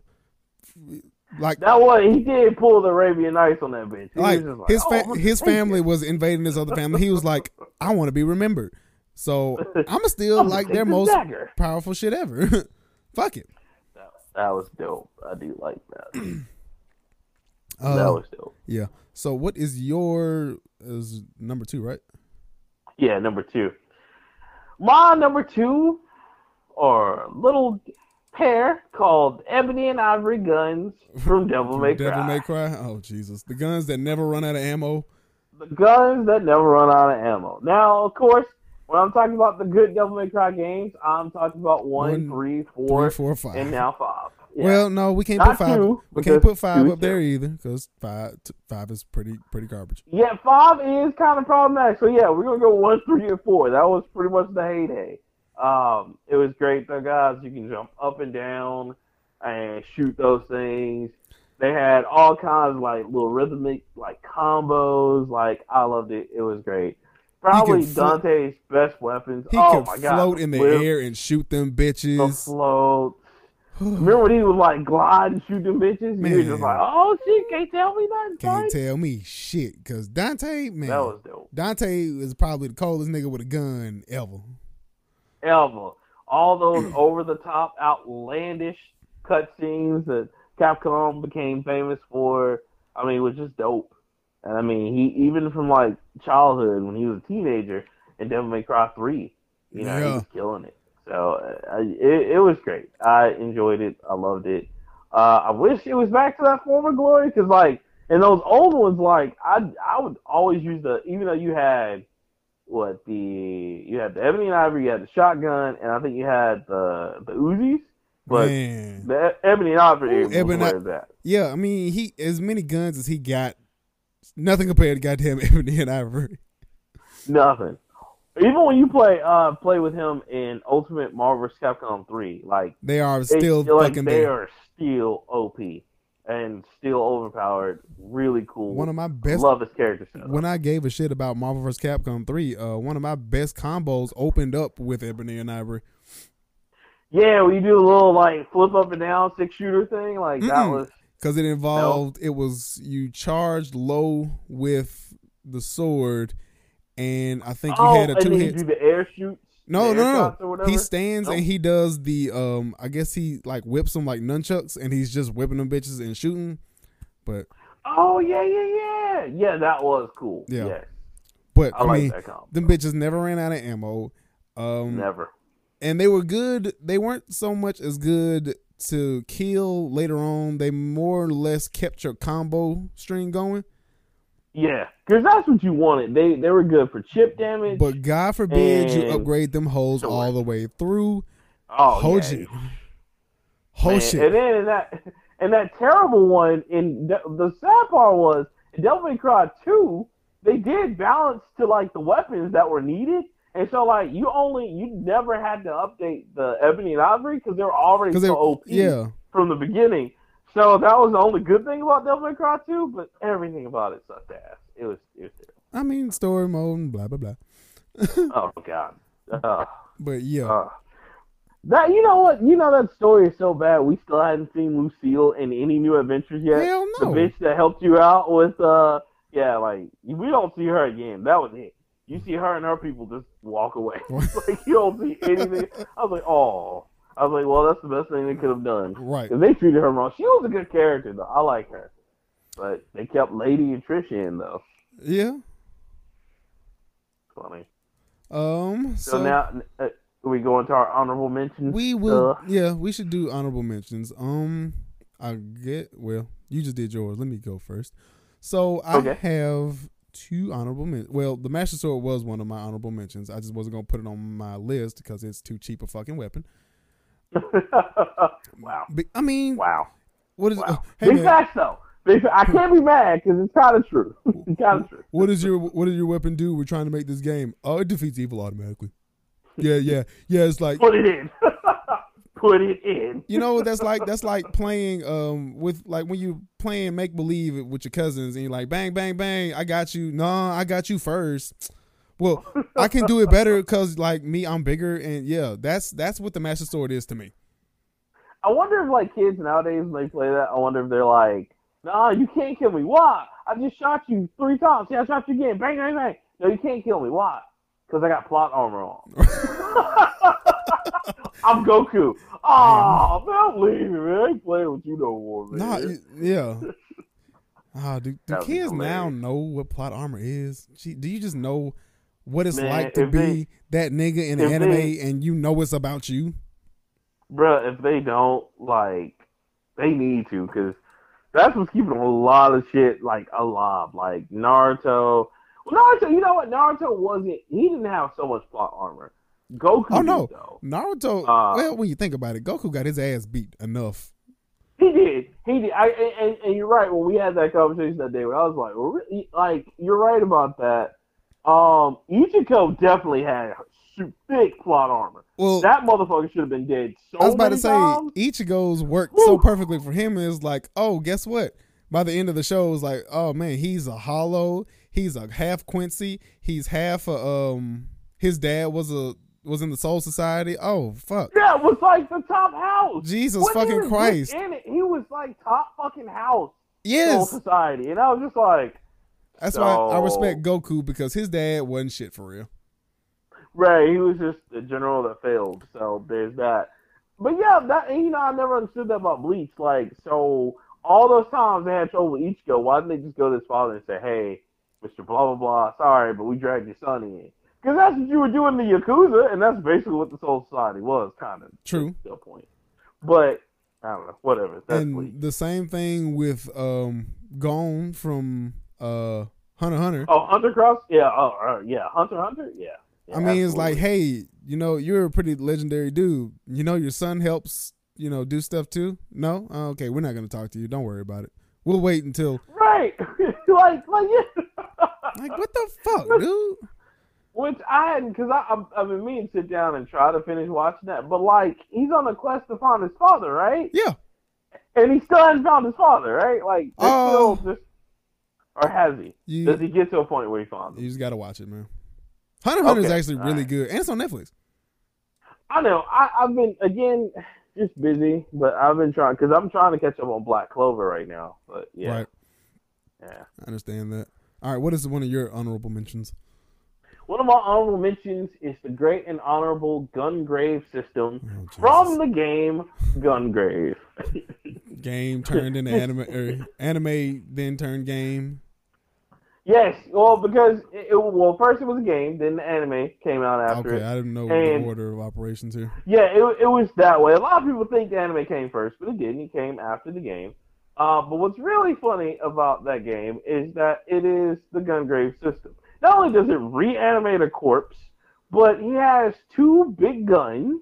Like That was he did pull the Arabian Nights on that bitch. He like just his oh, fa- I'm his family was invading his other family. He was like, [LAUGHS] I want to be remembered. So I'ma still I'm like their most dagger. powerful shit ever. [LAUGHS] Fuck it. That, that was dope. I do like that. Uh, [CLEARS THROAT] that was dope. yeah. So what is your is number two, right? Yeah, number two. My number two are a little pair called Ebony and Ivory Guns from [LAUGHS] Devil May Cry. Devil May Cry. Oh Jesus, the guns that never run out of ammo. The guns that never run out of ammo. Now, of course, when I'm talking about the good Devil May Cry games, I'm talking about one, One, three, Three, four, four, five. and now five. Yeah. Well, no, we can't Not put five. two, we can't put five two up there either because five five is pretty pretty garbage. Yeah, five is kind of problematic. So yeah, we're gonna go one, three, and four. That was pretty much the heyday. Um, it was great though, guys. You can jump up and down and shoot those things. They had all kinds of like little rhythmic like combos. Like I loved it. It was great. Probably flo- Dante's best weapons. He oh could my god, float in the air and shoot them The bitches. float. [SIGHS] Remember when he was like glide and shoot them bitches? You were Man. just like, oh shit, can't tell me nothing. Can't tell me shit because Dante, man, That was dope. Dante is probably the coldest nigga with a gun ever. Ever. All those [CLEARS THROAT] over the top, outlandish cutscenes that Capcom became famous for. I mean, it was just dope. And I mean, he even from like childhood when he was a teenager in Devil May Cry three, you know, he Yeah. was killing it. So uh, it, it was great. I enjoyed it. I loved it. Uh, I wish it was back to that former glory because, like, in those old ones, like I I would always use the even though you had what the you had the ebony and ivory, you had the shotgun, and I think you had the the Uzis. But man, the ebony and ivory Ooh, Ebony- where it's at. yeah, I mean, he as many guns as he got, nothing compared to goddamn [LAUGHS] Ebony and Ivory. Nothing. Even when you play uh play with him in Ultimate Marvel vs. Capcom three, like They are still like fucking they there. are still OP and still overpowered. Really cool. One of my best Love his character setup. when I gave a shit about Marvel vs. Capcom 3, uh, one of my best combos opened up with Ebony and Ivory. yeah, when you do a little like flip up and down six shooter thing, like that Mm-mm. was Because it involved, it was you charged low with the sword, and I think you oh, had a two hit. do the air shoots. No, no, no, shots or no. whatever. He stands No? and he does the, um, I guess he like whips them like nunchucks, and he's just whipping them bitches and shooting. But, Oh yeah, yeah, yeah, yeah. That was cool. Yeah. Yes. but I, I, like mean, that combo. them bitches never ran out of ammo. Um, Never. and they were good. They weren't so much as good to kill later on. They more or less kept your combo string going. Yeah, because that's what you wanted. They they were good for chip damage. But God forbid you upgrade them holes all the way through. oh Hoji. yeah. Shit. And then in that and that terrible one in the, the sad part was Devil May Cry two, they did balance to like the weapons that were needed. And so, like, you only, you never had to update the Ebony and Ivory because they were already so OP yeah, from the beginning. So that was the only good thing about Devil May Cry 2, but everything about it sucked ass. It was, it was terrible. I mean story mode and blah blah blah. [LAUGHS] Oh god. Uh, But yeah, uh. That you know what? You know that story is so bad. We still hadn't seen Lucille in any new adventures yet. hell no. The bitch that helped you out with uh yeah, like we don't see her again. That was it. You see her and her people just walk away. [LAUGHS] [LAUGHS] like you don't see anything. I was like, oh. I was like, well, that's the best thing they could have done. Right. If they treated her wrong, she was a good character though. I like her, but they kept Lady and Trish in though. Yeah. Funny. Um. So, So, now uh, we go into our honorable mentions. we will. Uh, yeah, we should do honorable mentions. Um. I get. Well, you just did yours. Let me go first. So I Okay. have two honorable men. Well, the Master Sword was one of my honorable mentions. I just wasn't gonna put it on my list because it's too cheap a fucking weapon. [LAUGHS] wow. I mean, Wow. what is? Wow. uh, hey Big facts though. I can't be mad because it's kind of true. [LAUGHS] it's kind of true. What does your What does your weapon do? We're trying to make this game. Oh, it defeats evil automatically. Yeah, yeah, yeah. It's like Put it in. [LAUGHS] Put it in. you know what that's like that's like playing um with like when you playing make believe with your cousins and you're like bang bang bang I got you no I got you first well I can do it better because like me I'm bigger and yeah that's that's what the master sword is to me I wonder if like kids nowadays when they play that. I wonder if they're like, "Nah, you can't kill me. Why? I just shot you three times. Yeah, I shot you again. Bang, bang, bang. No, you can't kill me. Why? Because I got plot armor on. [LAUGHS] I'm Goku. Oh, man, I'm leaving, man. I ain't playing with you no more, man. nah yeah [LAUGHS] ah do, do That would be kids now know what plot armor is Gee, do you just know what it's Man, like to be they- that nigga in an anime they- and you know it's about you Bruh, if they don't, like, they need to, because that's what's keeping a lot of shit, like, alive. Like, Naruto. Well, Naruto, you know what? Naruto wasn't, he didn't have so much plot armor. Goku Oh, no. did, though. Naruto Uh, well when you think about it Goku got his ass beat enough He did. He did. I, and, and, and you're right. When we had that conversation that day, where I was like, well, really? like, you're right about that. Um, Ichigo definitely had thick plot armor. well That motherfucker should have been dead so I was about to say times. Ichigo's worked so perfectly for him is like, oh, guess what? By the end of the show, it's like, oh man, he's a hollow. He's a half Quincy. He's half a um. His dad was a was in the Soul Society. Oh fuck, Yeah, it was like the top house. Jesus Wasn't fucking Christ! In it. He was like top fucking house. Soul Yes, Society, and I was just like, that's why I respect Goku because his dad wasn't shit for real. Right, he was just a general that failed. So there's that. But yeah, that you know, I never understood that about Bleach. Like, so all those times they had trouble with Ichigo, why didn't they just go to his father and say, "Hey, Mister Blah blah blah, sorry, but we dragged your son in"? Because that's what you were doing in the Yakuza, and that's basically what the Soul Society was, kind of. True. A point. But I don't know, whatever. That's and the same thing with um Gon from uh Hunter Hunter. Oh, Hunter Cross? Yeah. Oh, uh, yeah. Hunter Hunter? Yeah. Yeah, I mean, it's like, hey, you know, you're a pretty legendary dude. You know, your son helps, you know, do stuff too. No, Oh, okay, we're not gonna talk to you. Don't worry about it. We'll wait until right, [LAUGHS] like, like, yeah. like what the fuck, dude? Which I hadn't, because I've I mean, been meaning to sit down and try to finish watching that. But like, he's on a quest to find his father, right? Yeah, And he still hasn't found his father, right? Like, they're Oh. still just, or has he? you Does he get to a point where he finds him? you just gotta watch it, man. Hunter Hunter is Okay, actually really alright. good, and it's on Netflix. I know. I, I've been again just busy, but I've been trying because I'm trying to catch up on Black Clover right now. But yeah, Right, yeah. I understand that. All right, what is one of your honorable mentions? One of my honorable mentions is the great and honorable Gungrave system Oh, from the game Gungrave. game turned into anime, or anime then turned game. Yes, well, because it, it- well, first it was a game, then the anime came out after Okay, it. I didn't know And- the order of operations here. Yeah, it, it was that way. A lot of people think the anime came first, but it didn't. It came after the game. Uh, but what's really funny about that game is that it is the Gungrave system. Not only does it reanimate a corpse, but he has two big guns,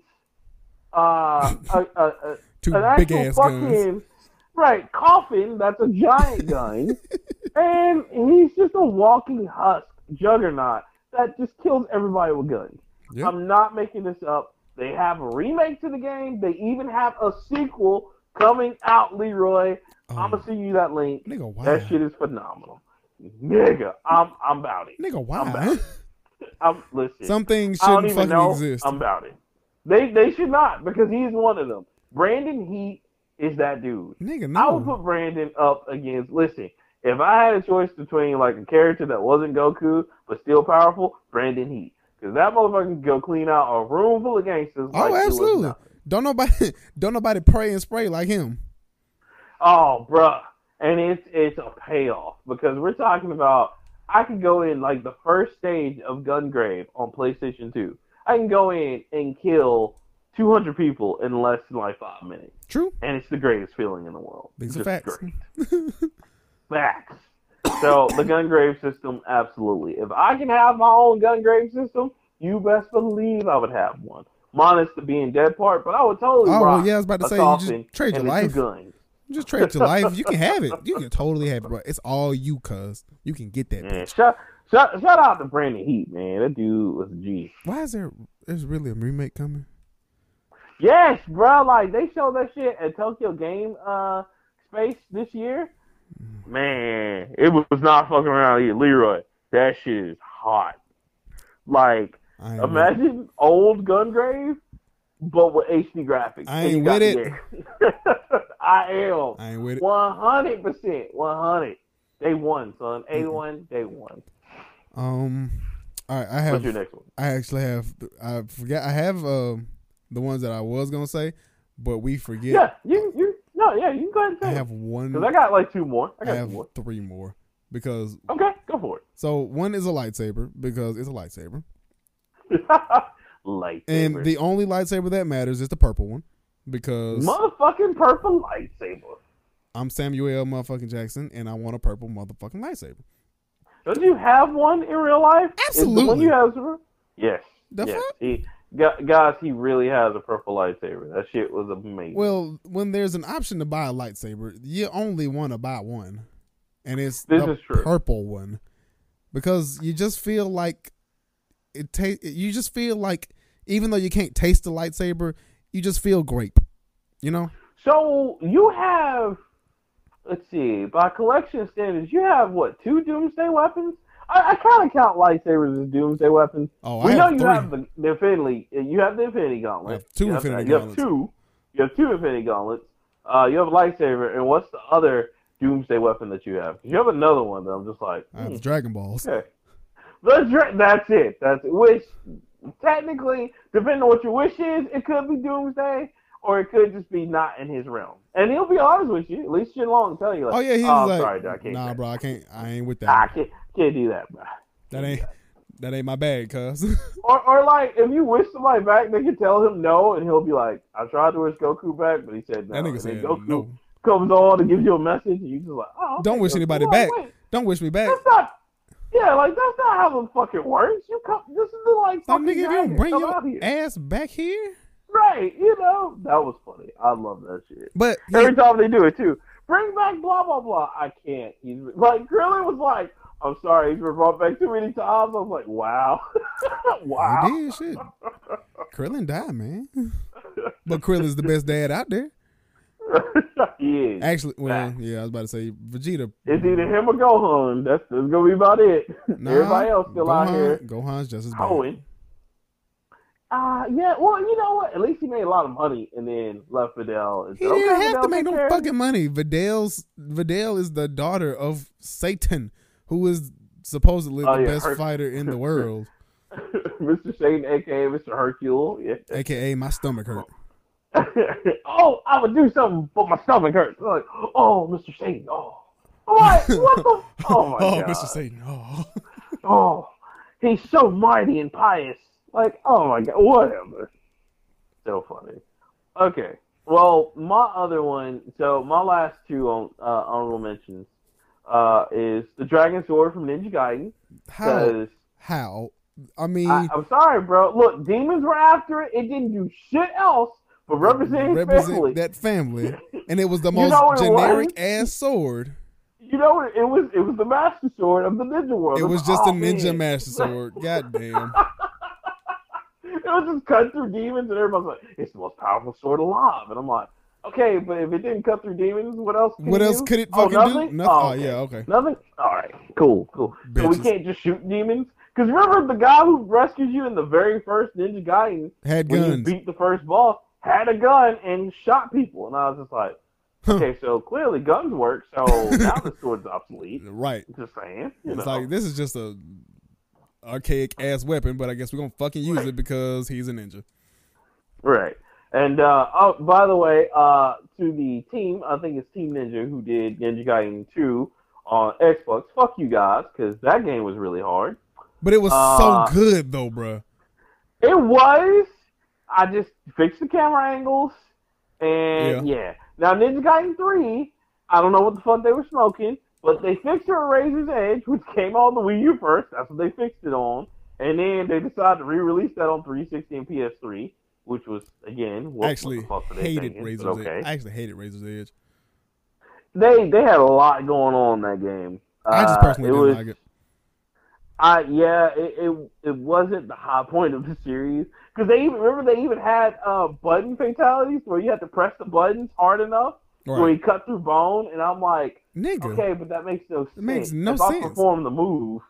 uh, [LAUGHS] a, a, a, Two an big ass fucking guns. Right coffin that's a giant [LAUGHS] gun, and he's just a walking husk juggernaut that just kills everybody with guns. Yeah. I'm not making this up. They have a remake to the game. They even have a sequel coming out, Leroy. I'm Oh, gonna send you that link. nigga, why? That shit is phenomenal. Nigga, I'm I'm about it. Nigga, I'm why? back. I'm listen. Some things shouldn't fucking know. exist. I'm about it. They they should not because he's one of them. Brandon Heat is that dude. Nigga, I would put Brandon up against. Listen, if I had a choice between like a character that wasn't Goku but still powerful, Brandon Heat, because that motherfucker can go clean out a room full of gangsters. Oh, like absolutely. Don't nobody, [LAUGHS] don't nobody pray and spray like him. Oh, bruh. And it's it's a payoff because we're talking about I can go in like the first stage of Gungrave on PlayStation 2. I can go in and kill 200 people in less than like five minutes, True. and it's the greatest feeling in the world. These are Just facts. Great. [LAUGHS] Facts. So the Gungrave system, absolutely. If I can have my own Gungrave system, you best believe I would have one. Minus the being dead part, but I would totally Oh, rock yeah, I was about to say, you just trade your life. Guns. Just trade to life. You can have it. [LAUGHS] You can totally have it, bro. It's all you, cuz. You can get that. Man, bitch. shout, shout, shout out to Brandon Heat, man. That dude was a G. Why is there? There's really a remake coming. Yes, bro. Like they showed that shit at Tokyo Game uh Space this year. Man, it was not fucking around here, Leroy. That shit is hot. Like, I ain't with imagine old Gungrave, but with HD graphics. I ain't with game. [LAUGHS] I am. I ain't with it. One hundred percent. One hundred. Day one, son. A one. Day one. Um, all right. I What's your next one? I actually have. I forget. I have um the ones that I was gonna say, but we forget. Yeah, you you no yeah you can go ahead and say. I have one. because I got like two more. I I got have two more. three more because Okay, go for it. so one is a lightsaber because it's a lightsaber, [LAUGHS] lightsaber. and the only lightsaber that matters is the purple one because motherfucking purple lightsaber. I'm Samuel motherfucking Jackson and I want a purple motherfucking lightsaber. Don't you have one in real life? Is the one Absolutely. you have, sir? Yes. The yes. fuck? He, guys, he really has a purple lightsaber. That shit was amazing. Well, when there's an option to buy a lightsaber, you only want to buy one, and it's This the purple one because you just feel like it. Ta- you just feel like even though you can't taste the lightsaber, you just feel grape. You know? so you have, let's see, by collection standards, you have what two Doomsday weapons? I, I kind of count lightsabers as Doomsday weapons. Oh, we I know have you three. have the, the Infinity. You have the Infinity Gauntlet. I have two you have, Infinity. You Gauntlets. have two. You have two Infinity Gauntlets. Uh, you have a lightsaber, and what's the other Doomsday weapon that you have? You have another one that I'm just like, I have hmm, Dragon Balls. okay. The dra- that's it. That's it. Which technically, depending on what your wish is, it could be Doomsday, or it could just be not in his realm. And he'll be honest with you. At least Shin Long will tell you, like, Oh yeah, he's oh, like, sorry, dude, I can't. nah, bro, I can't. I ain't with that. I can't, can't do that, bro. That ain't that ain't my bag, cuz. [LAUGHS] Or, or like, if you wish somebody back, they can tell him no, and he'll be like, "I tried to wish Goku back, but he said no." that nigga said Goku no. comes on and gives you a message, and you just like, "Oh." okay, Don't wish Goku." anybody Like, back. wait, Don't wish me back. That's not. Yeah, like that's not how it fucking works. You come. This is the like So, fucking nigga, you don't bring your ass back here, Right, you know that was funny. I love that shit. but Every time they do it too. Bring back blah blah blah. I can't. He's like Krillin was like, I'm sorry, he's been brought back too many times. I was like, wow, [LAUGHS] wow. I did shit. Krillin died, man. But Krillin's the best dad out there. [LAUGHS] he is. Actually, well, Facts. yeah, I was about to say Vegeta. It's either him or Gohan. That's, that's gonna be about it. Nah, Everybody else still out here Gohan's just as bad. hoeing. Uh yeah, well, you know what? At least he made a lot of money and then left Videl. And He didn't okay, have to make no care fucking money. Videl's Videl is the daughter of Satan, who is supposedly Oh, the yeah, best her- fighter in the [LAUGHS] world. Mr. Satan, aka Mr. Hercule. Yeah. AKA my stomach hurt. [LAUGHS] oh, I would do something, but my stomach hurts. Like, oh, Mr. Satan. Oh, what? What the? [LAUGHS] Oh my oh, god. Mr. Satan. Oh. Oh, he's so mighty and pious. Like, oh my god, whatever. So funny. Okay. Well, my other one. So my last two on uh, honorable mentions uh, is the Dragon Sword from Ninja Gaiden. How? How? I mean, I, I'm sorry, bro. Look, demons were after it. It didn't do shit else but represent represent family. that family, [LAUGHS] and it was the most generic was? ass sword. You know, it was it was the Master Sword of the Ninja World. It was I'm just like, a "Oh, ninja man." master sword. [LAUGHS] God damn. it was just cut through demons, and everybody's like, "It's the most powerful sword alive." And I'm like, "Okay, but if it didn't cut through demons, what else? Can What else do? could it Oh, fucking nothing? do? Nothing. Oh, Oh, yeah, okay. Nothing. All right, cool, cool. So we can't just shoot demons. Because remember, the guy who rescues you in the very first Ninja Gaiden, Had when you guns. beat the first boss, had a gun and shot people, and I was just like, okay, so clearly guns work. So [LAUGHS] now the sword's obsolete. Right. Just saying, you It's know. like this is just a archaic ass weapon, but I guess we're gonna fucking use it because he's a ninja. Right. And uh, oh, by the way, uh, to the team, I think it's Team Ninja who did Ninja Gaiden 2 on Xbox. Fuck you guys, because that game was really hard. But it was Uh, so good though, bruh. It was. I just fixed the camera angles, and yeah. Now Ninja Gaiden 3, I don't know what the fuck they were smoking, but they fixed it at Razor's Edge, which came on the Wii U first. That's what they fixed it on, and then they decided to re-release that on 360 and PS3, which was again what, actually what hated? Razor's okay. Edge. I actually hated Razor's Edge. they they had a lot going on in that game. I just Uh, personally it didn't was, like it. I yeah, it, it it wasn't the high point of the series because they even remember they even had uh button fatalities where you had to press the buttons hard enough where Right. you cut through bone, and I'm like, Nigga. okay, but that makes no sense. makes no if I perform the move,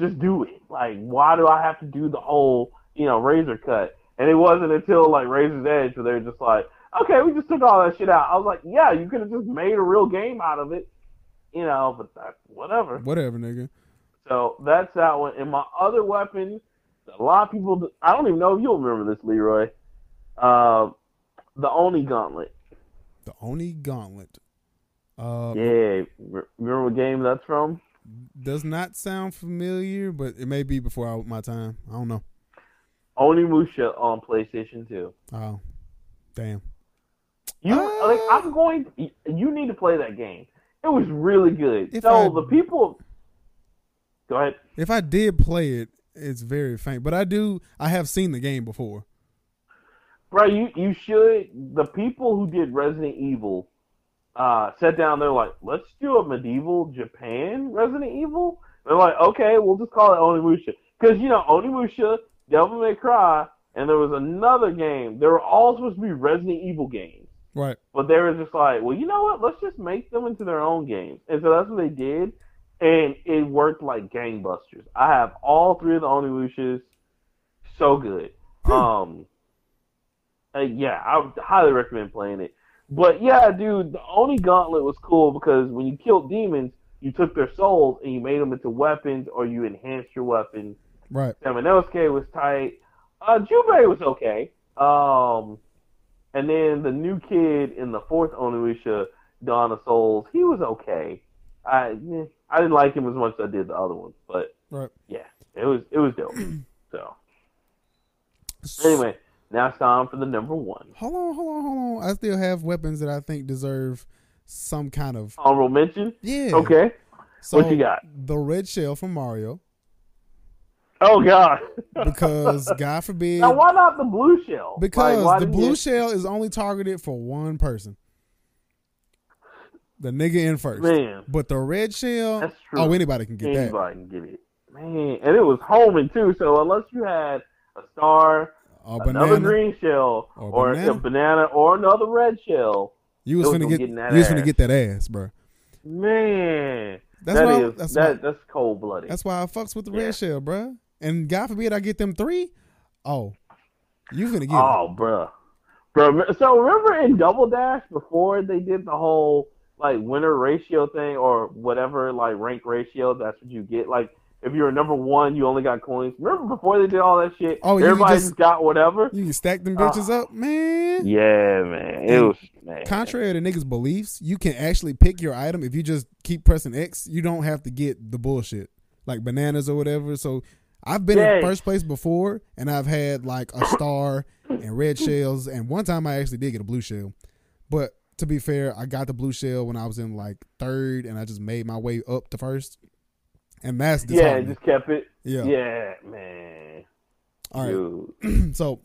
just do it. Like, why do I have to do the whole you know razor cut? And it wasn't until like Razor's Edge where they're just like, okay, we just took all that shit out. I was like, yeah, you could have just made a real game out of it, you know, but that's whatever. Whatever, nigga. So that's that one. And my other weapon, a lot of people, I don't even know if you'll remember this, Leroy. Uh, the Oni Gauntlet. The Oni Gauntlet. Uh, Yeah, remember what game that's from? Does not sound familiar, but it may be before I, my time. I don't know. Onimusha on PlayStation 2. Oh, damn. You Ah. like I'm going. You need to play that game. It was really good. So I- the people. Go ahead. If I did play it, it's very faint. But I do. I have seen the game before. Bro, you you should. The people who did Resident Evil uh, sat down. They're like, let's do a medieval Japan Resident Evil. They're like, okay, we'll just call it Onimusha because you know Onimusha, Devil May Cry, and there was another game. They were all supposed to be Resident Evil games, Right. but they were just like, well, you know what? Let's just make them into their own games, and so that's what they did, and it worked like gangbusters. I have all three of the Onimushas. So good. Um. Uh, yeah, I would highly recommend playing it. But yeah, dude, the Oni Gauntlet was cool because when you killed demons, you took their souls and you made them into weapons or you enhanced your weapons. Right. Samanosuke was tight. Uh, Jubei was okay. Um, and then the new kid in the fourth Onimusha, Dawn of Souls, he was okay. I I didn't like him as much as I did the other ones, but Right. yeah, it was it was dope. [CLEARS THROAT] so anyway, now it's time for the number one. Hold on, hold on, hold on. I still have weapons that I think deserve some kind of Honorable mention. yeah. Okay. So what you got? The red shell from Mario, Oh God. because God forbid, now why not the blue shell? because Like, the blue you- shell is only targeted for one person. The nigga in first. man, But the red shell, that's true. oh, anybody can get that. Anybody can get it. Man, and it was homing too. So unless you had a star, Or another banana. green shell, Or or, banana. a banana, or another red shell, You was gonna get, get in that you was finna ass. get that ass, bro. man, That's that why. is- that's that why. that's cold blooded. That's why I fucks with the Yeah. red shell, bro. And God forbid I get them three. Oh, you finna get it. Oh, bruh. Bruh, so remember in Double Dash before they did the whole like winner ratio thing or whatever like rank ratio, that's what you get. Like if you were number one, you only got coins. Remember before they did all that shit? Oh, everybody just- just got whatever. You can stack them bitches up, man. Ah. Yeah, man. It And was man. Contrary to niggas' beliefs, you can actually pick your item if you just keep pressing X. You don't have to get the bullshit like bananas or whatever. So I've been in first place before, and I've had like a star and red shells, and one time I actually did get a blue shell. But to be fair, I got the blue shell when I was in like third, and I just made my way up to first, and that's yeah, just kept it. yeah. Yeah, man. All right. Dude. [CLEARS THROAT] so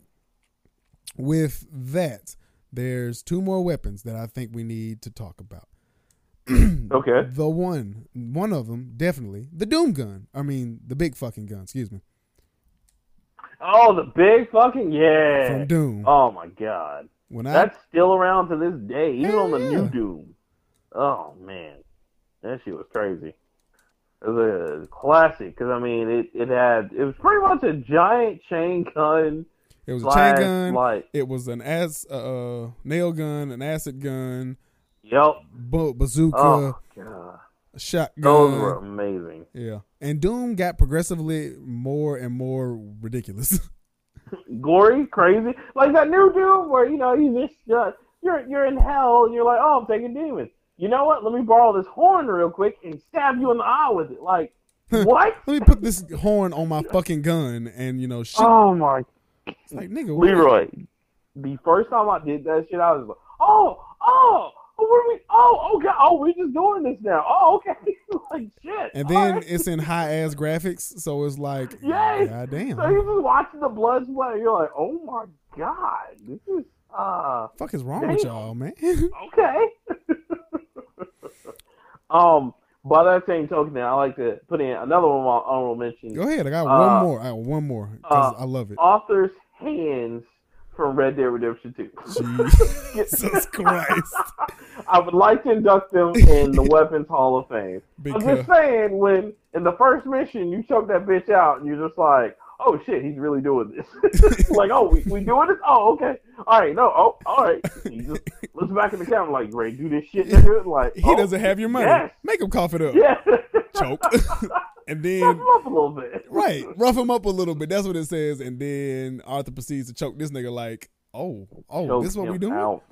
with that, there's two more weapons that I think we need to talk about. [CLEARS THROAT] Okay. The one, one of them, definitely the Doom gun. I mean, the big fucking gun. Excuse me, Oh, the big fucking yeah. from Doom. Oh my god. when I That's still around to this day, even Hell on the new Doom. Oh man, that shit was crazy. It was a classic because I mean, it it had it was pretty much a giant chain gun. it was a chain gun. Like, It was an ass, uh, nail gun, an acid gun, yep. bu- bazooka, Oh god, shotgun. those were amazing. Yeah, and Doom got progressively more and more ridiculous. [LAUGHS] Gory, crazy, like that new Doom where you know you just uh, you're you're in hell and you're like, oh, I'm taking demons. You know what? Let me borrow this horn real quick and stab you in the eye with it. Like, [LAUGHS] what? Let me put this horn on my fucking gun, and you know, shoot. Oh my It's like nigga, what? Leroy, the first time I did that shit, I was like, oh, oh, oh, what are we? Oh, okay, oh, we're just doing this now. Oh, okay, [LAUGHS] like shit. And then right. it's in high ass graphics, so it's like, Yes. god so you're just watching the blood splatter. You're like, oh my god, this is uh fuck is wrong with y'all, man? [LAUGHS] okay. [LAUGHS] Um, by that same token, I like to put in another one on honorable mention. Go ahead. I got Uh, one more. I got one more because uh, I love it. Arthur's hands from Red Dead Redemption 2. [LAUGHS] Jesus Christ. I would like to induct them in the [LAUGHS] Weapons Hall of Fame. I'm just saying, when in the first mission you choke that bitch out, and you're just like, "Oh shit, he's really doing this." [LAUGHS] [LAUGHS] like, "Oh, we, we doing this? Oh, okay, all right, no, oh, all right." He just [LAUGHS] looks back at the camera like, "Ready to do this shit, nigga?" Like, he oh, doesn't have your money. Yes. Make him cough it up. Yeah, Choke. and then him up a little bit. right, rough him up a little bit. That's what it says. And then Arthur proceeds to choke this nigga like, oh, oh, Choke this is what we doing? out.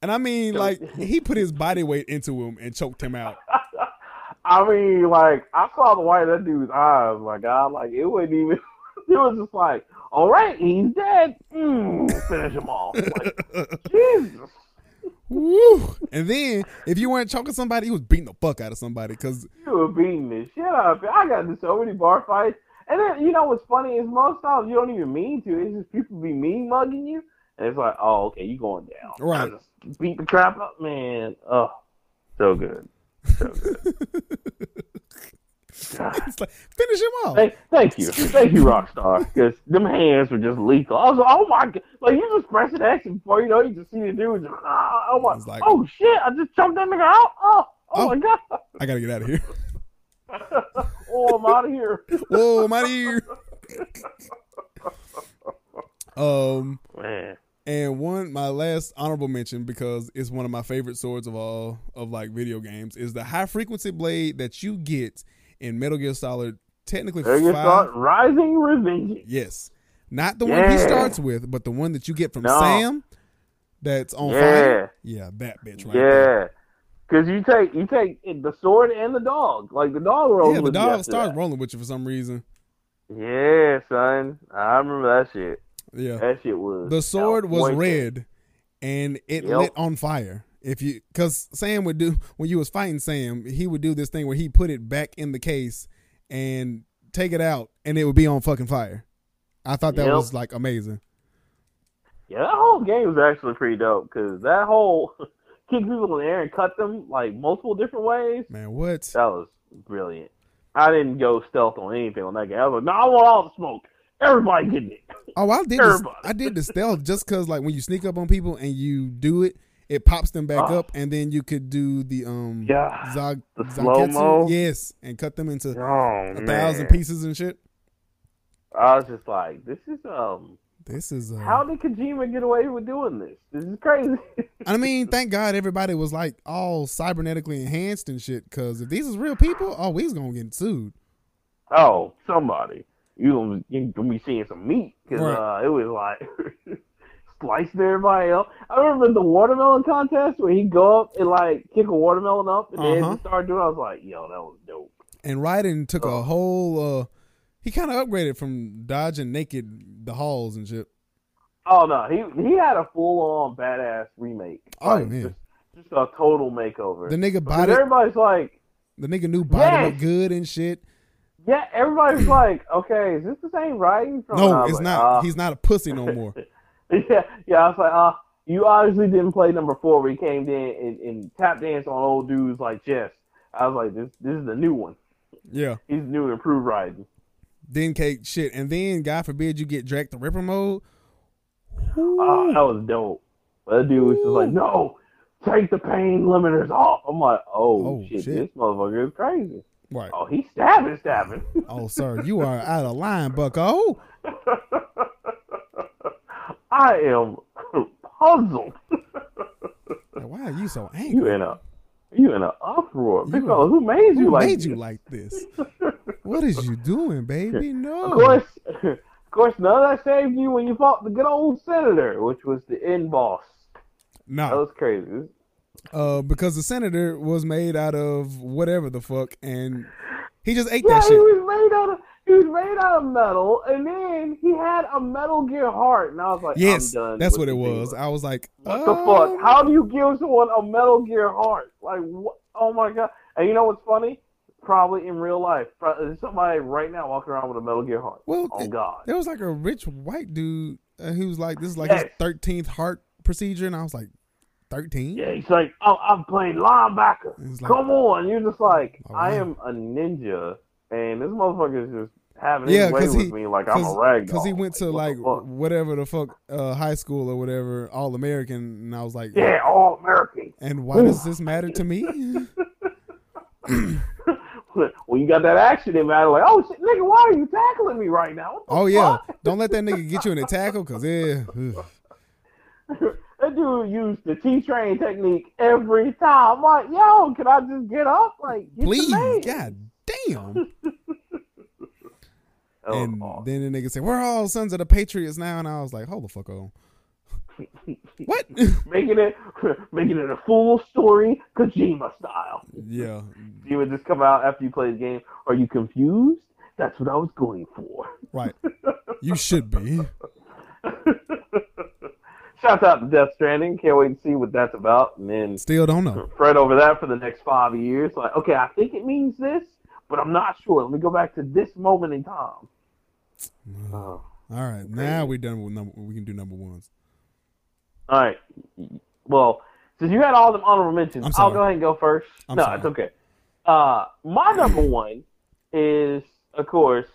And I mean, Choke- like, he put his body weight into him and choked him out. I mean, like, I saw the white of that dude's eyes. My God, like, it wasn't even. It was just like, all right, he's dead. Mm, finish him off. Like, [LAUGHS] Jesus. Woo! And then if you weren't choking somebody, he was beating the fuck out of somebody because You were beating the shit out of me. I got into so many bar fights. And then, you know what's funny is most times you don't even mean to. It's just people be mean mugging you. And it's like, oh, okay, you going down. Right. Beat the crap up, man. Oh, so good. So good. [LAUGHS] Like finish him off. Thank, thank you. Thank you, Rockstar. Because them hands were just lethal. I was like, oh my God. Like, you just press an X before you know, you just see the dude just, oh my, It's like- oh shit, I just jumped that nigga out. Oh, oh, Oh. my God. I gotta get out of here. [LAUGHS] oh, I'm out of here. Whoa, I'm out of here. Um, Man. and one my last honorable mention because it's one of my favorite swords of all of like video games is the high frequency blade that you get in Metal Gear Solid. Technically, you five. rising revenge. Yes, not the one he starts with, but the one that you get from No. Sam. That's on Yeah. fire. Yeah, that bitch right there. Yeah. Cause you take you take the sword and the dog. Like the dog rolls. Yeah, the dog starts that. rolling with you for some reason. Yeah, son. I remember that shit. Yeah. That shit was the sword was red and it Yep. lit on fire if you because sam would do when you was fighting sam he would do this thing where he put it back in the case and take it out and it would be on fucking fire i thought that Yep. was like amazing Yeah, that whole game was actually pretty dope because that whole [LAUGHS] kick people in the air and cut them like multiple different ways. man what That was brilliant. I didn't go stealth on anything on that game. I was like, no, I want all the smoke. Everybody getting it. oh i did [LAUGHS] Everybody. i did the stealth just because like when you sneak up on people and you do it it pops them back Oh. up and then you could do the um Yeah. Zag, The slow-mo. yes and cut them into Oh a man. thousand pieces and shit I was just like, this is um. this is uh, How did Kojima get away with doing this? This is crazy. I mean, [LAUGHS] thank God everybody was like all cybernetically enhanced and shit. Because if these is real people, oh, we's gonna get sued. oh, somebody. You gonna, you gonna be seeing some meat because Right. uh, it was like [LAUGHS] slicing everybody up. I remember the watermelon contest where he go up and like kick a watermelon up and then Uh-huh. just start doing. I was like, yo, that was dope. And Raiden took a Oh. whole. uh He kind of upgraded from dodging naked the halls and shit. Oh no, he he had a full on badass remake. Oh, Like, man. just, just a total makeover. The nigga body, everybody's like, the nigga knew body Yes! looked good and shit. yeah, everybody's [CLEARS THROAT] like, okay, is this the same Raiden from? No, it's like, not. uh, He's not a pussy no more. [LAUGHS] [LAUGHS] yeah, yeah. I was like, uh, you obviously didn't play number four where he came in and, and tap dance on old dudes like chess. I was like, this this is the new one. Yeah. He's new and improved Raiden. Then cake shit, and then God forbid you get Jack the Ripper mode. Oh, that was dope. But that dude was just like, no, take the pain limiters off. I'm like, oh, Oh, shit, shit. this motherfucker is crazy. Right. Oh, he's stabbing, stabbing. Oh, sir, you are out of line, Bucko. [LAUGHS] I am puzzled. Why are you so [LAUGHS] angry? you in a you in an uproar. You fella, who made you Who like made this? you like this? [LAUGHS] What is you doing, baby? No. Of course, of course, none of that saved you when you fought the good old senator, which was the end boss. No, that was crazy. Uh, because the senator was made out of whatever the fuck, and he just ate Yeah, that he shit. was made out of he was made out of metal, and then he had a Metal Gear heart, and I was like, Yes, that's what it was. Gear. I was like, What oh. the fuck? How do you give someone a Metal Gear heart? Like, what? Oh my god! And you know what's funny? Probably in real life, there's somebody right now walking around with a Metal Gear heart. Well, Oh god. there was like a rich white dude uh, who was like, "This is like Yes. his thirteenth heart procedure," and I was like, 13. Yeah, he's like, oh, I'm playing linebacker. Like- Come on. You're just like, Oh, I am a ninja, and this motherfucker is just having Yeah, his way with he- me like I'm a rag Because he went to what like the whatever the fuck uh, high school or whatever, all American, and I was like, Yeah, all American. And why does this matter to me? [LAUGHS] [CLEARS THROAT] when you got that action in, man, like, oh shit, nigga, why are you tackling me right now? What Oh yeah, fuck? don't let that nigga get you in a tackle, cause yeah, [LAUGHS] that dude used the T train technique every time. I'm like, yo, can I just get up? Like, get please, god damn. [LAUGHS] Oh, and oh. then the nigga said, "We're all sons of the Patriots now," and I was like, "Hold the fuck on." [LAUGHS] What? making it [LAUGHS] making it a full story, Kojima style. yeah, You would just come out after you play the game. Are you confused? That's what I was going for. right. [LAUGHS] You should be. Shout out to Death Stranding. Can't wait to see what that's about. And then Still don't know. fret over that for the next five years. Like, okay, I think it means this, but I'm not sure. Let me go back to this moment in time. Oh. All right, now we're done with number. We can do number ones. All right. Well, since you had all them honorable mentions, I'll go ahead and go first. I'm no, sorry. it's okay. Uh, my number one is, of course,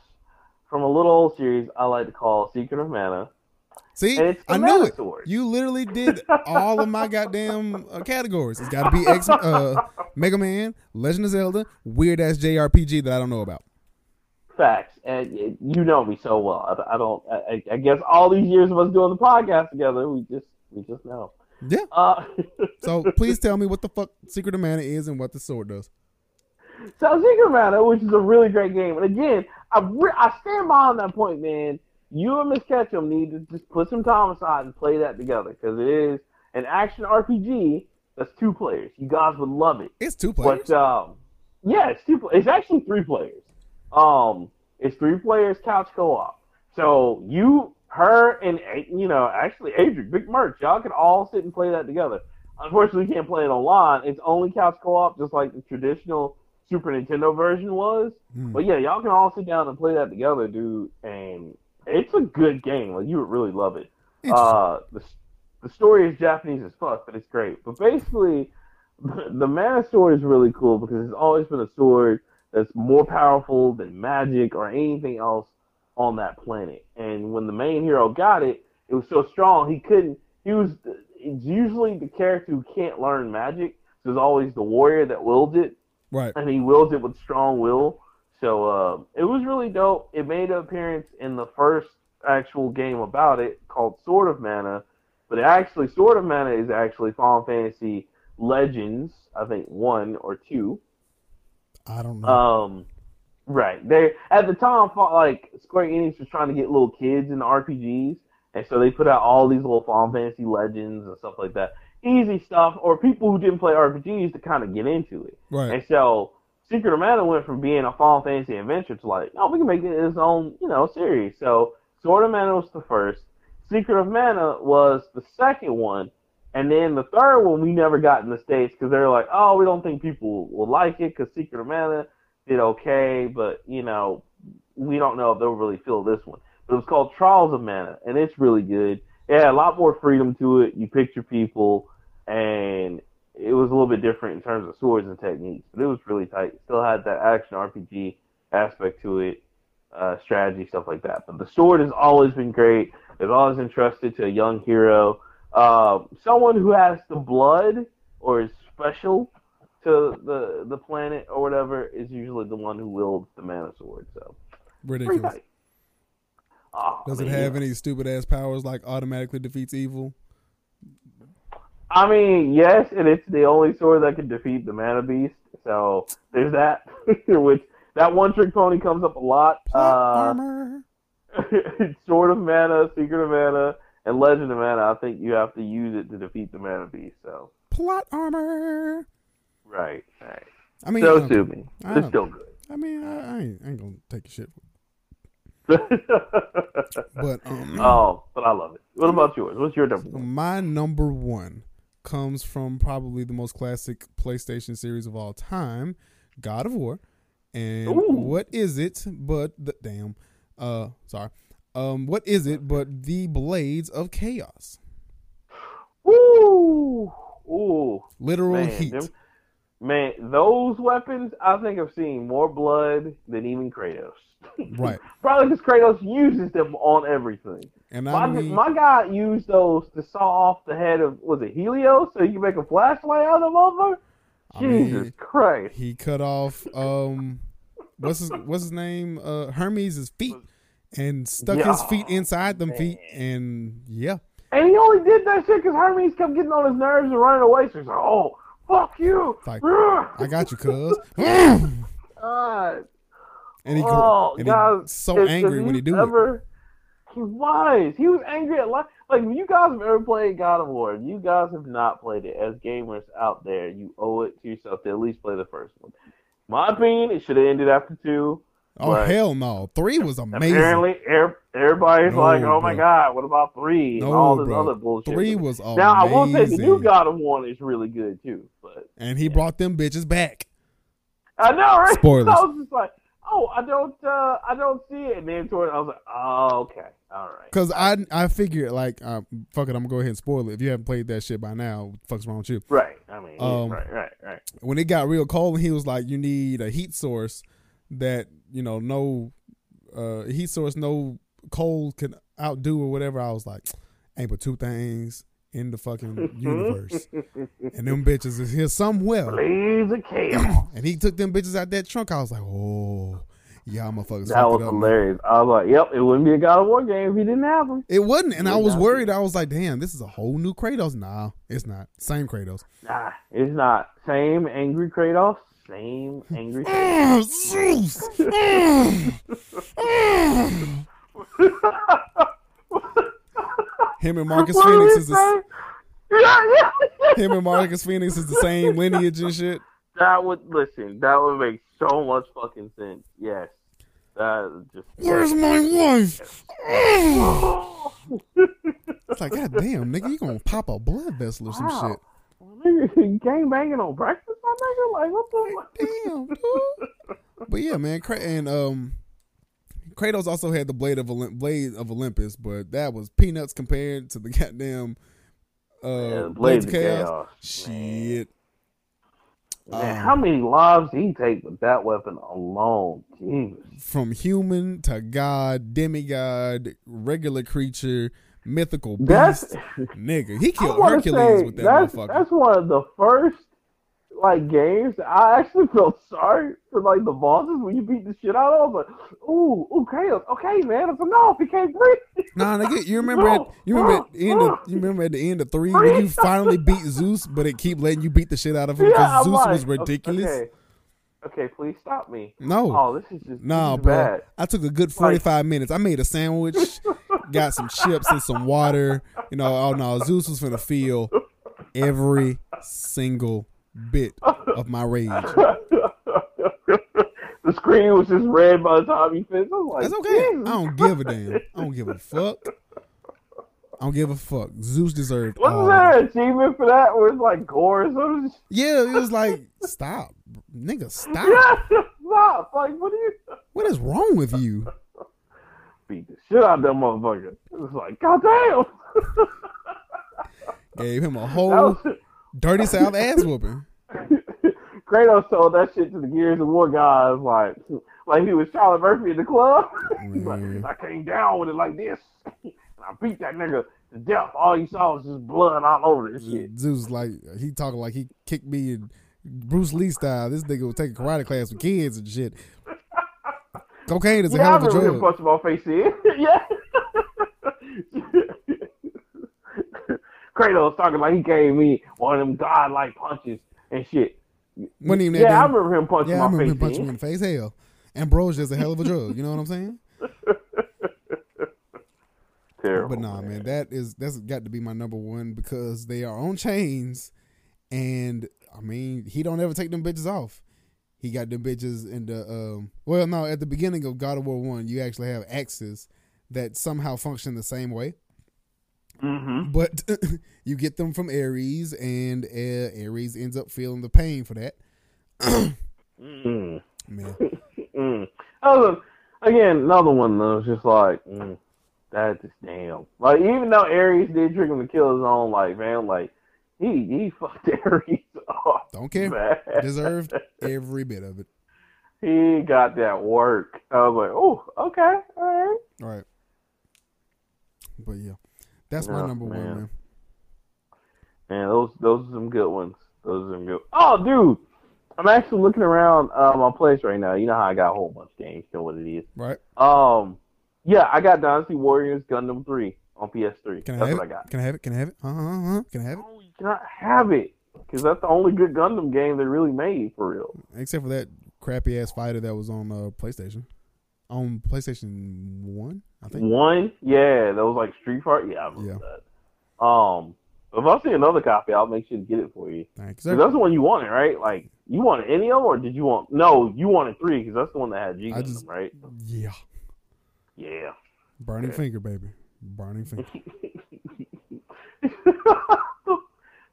from a little old series I like to call Secret of Mana. See, the I knew it. You literally did all of my goddamn uh, categories. It's got to be X, uh, Mega Man, Legend of Zelda, weird ass JRPG that I don't know about. Facts, and you know me so well. I, I don't. I, I guess all these years of us doing the podcast together, we just we just know. Yeah. Uh, [LAUGHS] So please tell me what the fuck Secret of Mana is and what the sword does. So Secret of Mana, which is a really great game, and again, I re- I stand behind that point, man. You and Miss Ketchum need to just put some time aside and play that together because it is an action RPG that's two players. You guys would love it. It's two players. But um, yeah, it's two. It's actually three players. Um, it's three players couch co-op. So you, her, and you know, actually Adrian, Big Merch, y'all can all sit and play that together. Unfortunately, we can't play it online. It's only couch co-op, just like the traditional Super Nintendo version was. Hmm. But yeah, y'all can all sit down and play that together, dude. And it's a good game. Like you would really love it. Uh, the the story is Japanese as fuck, but it's great. But basically, [LAUGHS] the mana sword is really cool because it's always been a sword that's more powerful than magic or anything else on that planet. And when the main hero got it, it was so strong he couldn't. He was it's usually the character who can't learn magic. So it's always the warrior that wields it right. and he wields it with strong will. So uh, it was really dope. It made an appearance in the first actual game about it called Sword of Mana, but it actually Sword of Mana is actually Final Fantasy Legends, I think one or two. I don't know. Um, right. They at the time, fought, like Square Enix was trying to get little kids into RPGs, and so they put out all these little Final Fantasy Legends and stuff like that. Easy stuff, or people who didn't play RPGs to kind of get into it. right. And so Secret of Mana went from being a Final Fantasy adventure to like, no, we can make it its own, you know, series. So Sword of Mana was the first. Secret of Mana was the second one. And then the third one we never got in the States because they're like, oh, we don't think people will like it because Secret of Mana did okay, but, you know, we don't know if they'll really feel this one. But it was called Trials of Mana, and it's really good. It had a lot more freedom to it. You picked your people, and it was a little bit different in terms of swords and techniques, but it was really tight. Still had that action RPG aspect to it, uh, strategy stuff like that. But the sword has always been great. It's always entrusted to a young hero, uh, someone who has the blood or is special to the the planet or whatever is usually the one who wields the mana sword. So Ridiculous. Oh, Does I it have any stupid ass powers like automatically defeats evil? I mean, yes, and it's the only sword that can defeat the mana beast. So there's that. [LAUGHS] Which that one trick pony comes up a lot. Plot Uh, armor. [LAUGHS] Sword of Mana, Secret of Mana, and Legend of Mana. I think you have to use it to defeat the mana beast. So Plot armor. right, right. I mean, so sue me. I It's still good. I mean, I, I, ain't, I ain't gonna take a shit. oh, [LAUGHS] But um, but I love it. What about yours? What's your number one? my number one comes from probably the most classic PlayStation series of all time, God of War. And Ooh. what is it but the damn uh sorry. Um what is it but the Blades of Chaos? Woo! ooh, Literal man, heat. them- man, those weapons I think I've seen more blood than even Kratos. [LAUGHS] Right. Probably because Kratos uses them on everything. And My, I mean, my guy used those to saw off the head of was it Helios so you can make a flashlight out of them? I mean, Jesus Christ! he cut off um what's his what's his name? Uh Hermes' feet and stuck his feet inside them feet and yeah. And he only did that shit because Hermes kept getting on his nerves and running away. So he's like, "Oh, fuck you!" It's like, [LAUGHS] I got you, cuz. [LAUGHS] [LAUGHS] and God. he oh, and guys, he's so if- angry if when he do it. ever, He was. He was angry at life. Like, if you guys have ever played God of War, you guys have not played it, as gamers out there, you owe it to yourself to at least play the first one. My opinion, it should have ended after two. Oh but hell no. Three was amazing. Apparently, er- everybody's No, like, "Oh my god, what about three and No, all this bro. other bullshit?" Three was amazing. now, I will say the new God of War is really good too. But and he brought them bitches back. I know, right? [LAUGHS] Spoilers. I was just like, "Oh, I don't, uh, I don't see it." And then toward, I was like, "Oh, okay, all right." Cause I I figured like uh, fuck it, I'm gonna go ahead and spoil it. If you haven't played that shit by now, what the fuck's wrong with you? Right. I mean, Um, right, right, right. When it got real cold, he was like, "You need a heat source that you know no uh, heat source no cold can outdo or whatever." I was like, "Ain't but two things in the fucking [LAUGHS] universe, and them bitches is here somewhere." Blades of Chaos. And he took them bitches out that trunk. I was like, "Oh, yeah, motherfuckers." that was it up, man." hilarious. I was like, "Yep, it wouldn't be a God of War game if he didn't have them." It wasn't, and I was worried. I was like, "Damn, this is a whole new Kratos." Nah, it's not. Same Kratos. Nah, it's not. Same angry Kratos. Same angry. [LAUGHS] Zeus! Oh. Ah, ah. [LAUGHS] Him and Marcus What Phoenix is the, say? [LAUGHS] Yeah, yeah. him and Marcus Phoenix is the same lineage and shit. That would listen. That would make so much fucking sense. Yes, that is just. Where's my wife? Oh. It's like, god damn, nigga, you gonna pop a blood vessel or some Wow. shit. [LAUGHS] Gang banging on breakfast, my nigga. Like what the? Damn, dude. But yeah, man, and um, Kratos also had the blade of Olymp- blade of Olympus, but that was peanuts compared to the [LAUGHS] goddamn uh Yeah, Blades of chaos. Chaos, Shit. Man, Um, how many lives he take with that weapon alone? Jesus. From human to god, demigod, regular creature, mythical beast, That's nigga. He [LAUGHS] killed Hercules say, with that that's, motherfucker. That's one of the first like games I actually [LAUGHS] felt sorry for like the bosses when you beat the shit out of them. But ooh, ooh, Kratos. Okay, man, it's enough. He can't breathe. [LAUGHS] Nah, nigga, you remember at, you remember at the end of you remember at the end of three when you finally beat Zeus, but it keep letting you beat the shit out of him because Yeah, Zeus like, was ridiculous. Okay. okay, please stop me. No. Oh, this is just Nah, bro. bad. I took a good forty five minutes. I made a sandwich, got some chips and some water. You know, oh no, Zeus was gonna feel every single bit of my rage. the screen was just red by the time he finished. I was like, That's okay. Jesus. I don't give a damn. I don't give a fuck. I don't give a fuck. Zeus deserved Wasn't there an achievement for that where it's like gore or something? Yeah, it was like, stop, nigga, stop. [LAUGHS] Yeah, stop. Like, what do you What is wrong with you? Beat the shit out of that motherfucker? It was like, God damn. [LAUGHS] Gave him a whole dirty south ass whooping. [LAUGHS] Kratos told that shit to the Gears of War guys like like he was Charlie Murphy in the club. [LAUGHS] He's like, I came down with it like this. and I beat that nigga to death. All you saw was just blood all over this shit. Zeus like he talking like he kicked me in Bruce Lee style. This nigga was taking karate class with kids and shit. Cocaine is a Yeah, hell of a remember him drug. punching my face in. yeah. Kratos talking like he gave me one of them godlike punches and shit. Even that Yeah, I remember him punching yeah, I remember face him punching me in. in the face. Hell, Ambrosia's a hell of a drug. You know what I'm saying? [LAUGHS] Terrible. But nah, man, that is that's got to be my number one because they are on chains, and I mean he don't ever take them bitches off. He got them bitches in the um. Well, no, at the beginning of God of War One, you actually have axes that somehow function the same way, Mm-hmm. but [LAUGHS] you get them from Ares, and uh, Ares ends up feeling the pain for that. Mm. Man, [LAUGHS] Mm. Other, again, another one that was just like, mm, that just damn. Like, even though Ares did trick him to kill his own, like, man, like, he he fucked [LAUGHS] Ares up. Don't care. Man. Deserved [LAUGHS] every bit of it. He got that work. I was like, oh, okay, all right. All right. But yeah, that's my Yeah, number one, man. man. Man, those those are some good ones. Those are some good. Oh, dude, I'm actually looking around uh, my place right now. You know how I got a whole bunch of games. You know what it is. Right? Um, yeah, I got Dynasty Warriors Gundam Three on PS3. Can I that's have what it? I got. Can I have it? Can I have it? Uh huh. Uh-huh. Can I have it? No, you cannot have it because that's the only good Gundam game they really made for real. Except for that crappy ass fighter that was on uh, PlayStation. On PlayStation One, I think. One, yeah, that was like Street Fighter. Yeah, I remember that. Um, if I see another copy, I'll make sure to get it for you. Thanks. that's the one you wanted, right? Like you wanted any of them, or did you want? No, you wanted three because that's the one that had G I Gundam, just- right? Yeah. Yeah. Burning Okay. finger, baby. Burning finger. [LAUGHS]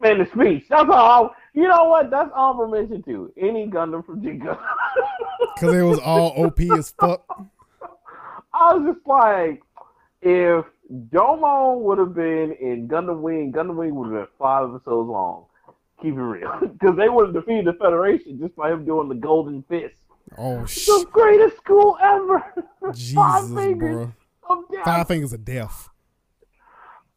Man, the speech. That's all. You know what? That's honorable mention to Any Gundam from G Gundam. Because it was all OP as fuck. I was just like, if Domon would have been in Gundam Wing, Gundam Wing would have been five episodes long. Keep it real, [LAUGHS] because they would have defeated the Federation just by him doing the Golden Fist. Oh, sh- The greatest school ever. [LAUGHS] five Jesus, fingers bro. Death. Five fingers of death.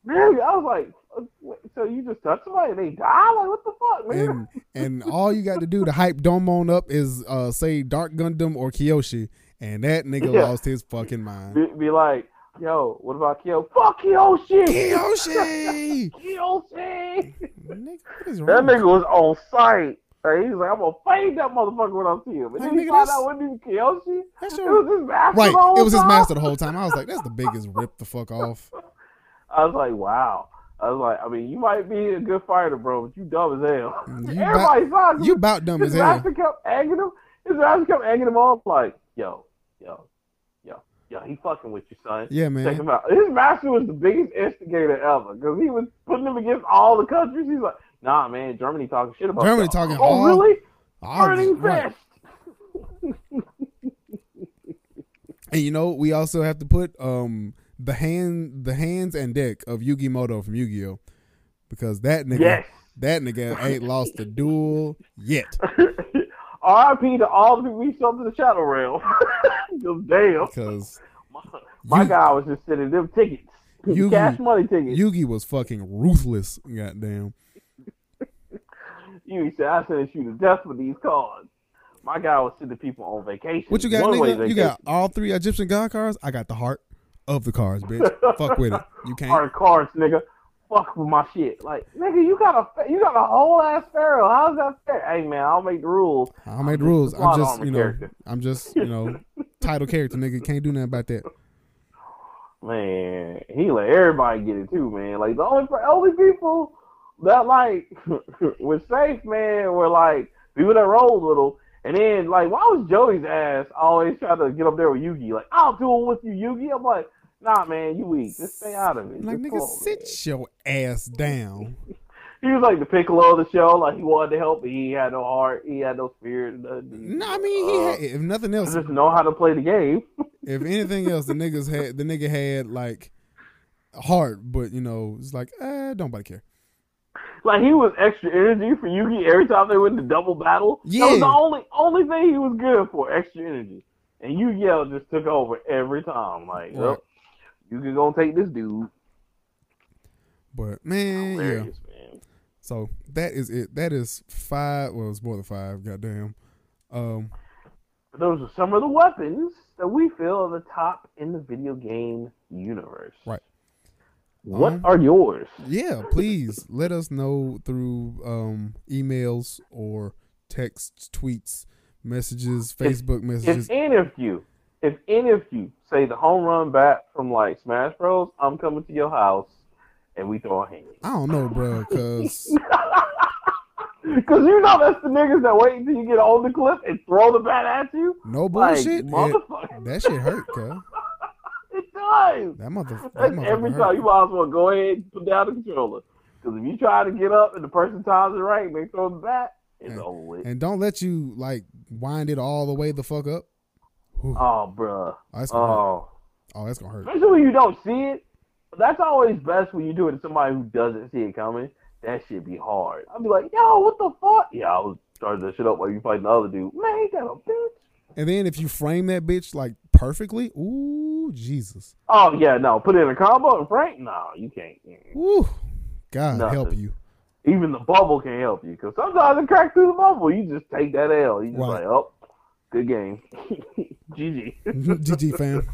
Man, I was like, so you just touch somebody and they die? Like, what the fuck, man? And and all you got to do to hype Domon up is uh, say Dark Gundam or Kyoji. And that nigga Yeah. lost his fucking mind. be, be like, yo, what about Kyo? Fuck Kyoji! Kyoji! [LAUGHS] Kyoji! nigga, That nigga was on site. Like, he's like, I'm gonna fade that motherfucker when I see him. And Like, then he nigga, found out when he was Kyoji. That's It was his master. Right, it was his master the whole time. I was like, that's the biggest rip the fuck off. [LAUGHS] I was like, wow. I was like, I mean, you might be a good fighter, bro, but you dumb as hell. Mm, you Everybody saw him. You about dumb his as hell. master kept egging him. His master kept egging him on, like, yo, yo, yo, yo, he fucking with you, son. Yeah, man. Check him out. His master was the biggest instigator ever because he was putting him against all the countries. He's like, nah, man, Germany talking shit about Germany talking Oh, all- really? All Burning right. [LAUGHS] And you know, we also have to put um the hand the hands and deck of Yugi Muto from Yu-Gi-Oh! Because that nigga Yes. that nigga ain't lost a duel yet. [LAUGHS] R.I.P. to all the people we sold to the Shadow Realm. [LAUGHS] 'Cause damn, Because my, my guy was just sending them tickets, Yugi- cash money tickets. Yugi was fucking ruthless. Goddamn. You said I sent you to death with these cards. My guy was sending people on vacation. What you got, nigga? You got all three Egyptian god cards? I got the heart of the cards, bitch. Fuck with it. You can't. hard cards, nigga. Fuck with my shit. Like, nigga, you got a you got a whole ass pharaoh. How's that fair? Hey man, I'll make the rules. I'll make the rules. just a plot I'm just, you know, character. I'm just, you know, [LAUGHS] title character, nigga. Can't do nothing about that. Man, he let everybody get it too, man. Like the only only people that like [LAUGHS] was safe, man, were like people that rolled with him. And then like, why was Joey's ass always trying to get up there with Yugi? Like, I'll do it with you, Yugi. I'm like, nah, man, you weak. Just stay out of it. Like, Just nigga, sit man. your ass down. [LAUGHS] He was like the Piccolo of the show. Like he wanted to help, but he had no heart. He had no spirit. nothing. No, I mean, he Uh, had, if nothing else, just know how to play the game. [LAUGHS] if anything else, the niggas had the nigga had like heart, but you know, it's like, eh, don't nobody care. Like he was extra energy for Yugi every time they went to double battle. Yeah. That was the only only thing he was good for, extra energy. And Yu-Gi-Oh just took over every time. Like, Right. well, Yugi gonna take this dude. But man, yeah. Man. So that is it. That is five. Well, it's more than five. Goddamn. Um, those are some of the weapons that we feel are the top in the video game universe. Right. What Um, are yours? yeah. Please let us know through um emails or texts, tweets, messages, Facebook If messages. any of you, if any of you say the home run bat from like Smash Bros, I'm coming to your house and we throw a hand. I don't know, bro, because Because [LAUGHS] you know that's the niggas that wait until you get on the cliff and throw the bat at you. no Like, bullshit. it- motherfucker. that shit hurt, cuz. It does. That mother. Motherfucker every hurt. time. You might as well go ahead and put down the controller. Because if you try to get up and the person times it right and they throw the bat, it's And- over with. And don't let you like wind it all the way the fuck up. Whew. oh, bruh. Oh, that's gonna hurt. Oh. Oh, that's gonna hurt. Especially when you don't see it. That's always best when you do it to somebody who doesn't see it coming. that shit be hard. I'd be like, yo, what the fuck? Yeah, I was starting that shit up while you fighting the other dude. Man, he got a bitch. And then if you frame that bitch like perfectly, ooh, Jesus. Oh yeah, no, put it in a combo and Frank. No, you can't. Ooh, God Nothing. help you. Even the bubble can't help you because sometimes it cracks through the bubble. You just take that L. You just Right. like, oh, good game, [LAUGHS] GG. GG [LAUGHS] fam.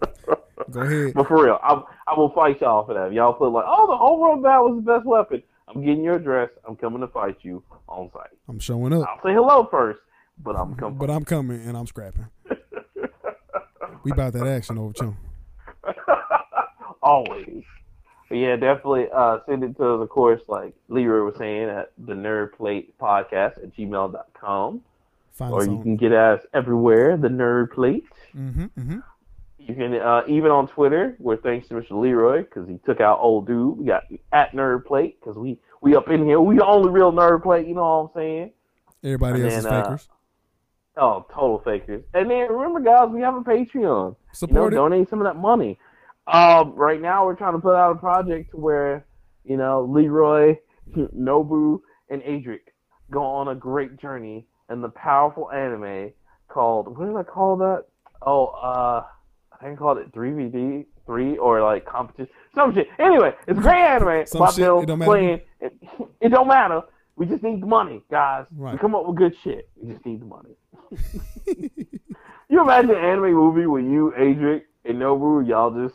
[LAUGHS] Go ahead. But for real, I, I will fight y'all for that. Y'all put like, oh, the home run bat was the best weapon. I'm getting your address. I'm coming to fight you on site. I'm showing up. I'll say hello first, but I'm coming. But I'm coming and I'm scrapping. We about that action over chum. [LAUGHS] Always. But yeah, definitely uh, send it to, us, of course, like Leroy was saying, at the Nerd Plate Podcast at gmail.com. Find Or you on. can get us everywhere, the Nerd Plate. Mm-hmm, mm-hmm. You can uh, even on Twitter, where thanks to Mr. Leroy because he took out old dude. We got at Nerd Plate because we we up in here. We the only real Nerd Plate. You know what I'm saying? Everybody And else is then, uh, fakers. Oh, total fakers. And then remember, guys, we have a Patreon. You know, it. donate some of that money. Um, right now we're trying to put out a project where you know Leroy, [LAUGHS] Nobu, and Adric go on a great journey in the powerful anime called what did I call that? Oh, uh, I think I called it three VD three or like competition some shit. Anyway, it's a great anime Some shit, it don't matter. playing. It, [LAUGHS] it don't matter. We just need the money, guys. Right. We come up with good shit. We just need the money. [LAUGHS] You imagine an anime movie with you, Adric, and Nobu, y'all just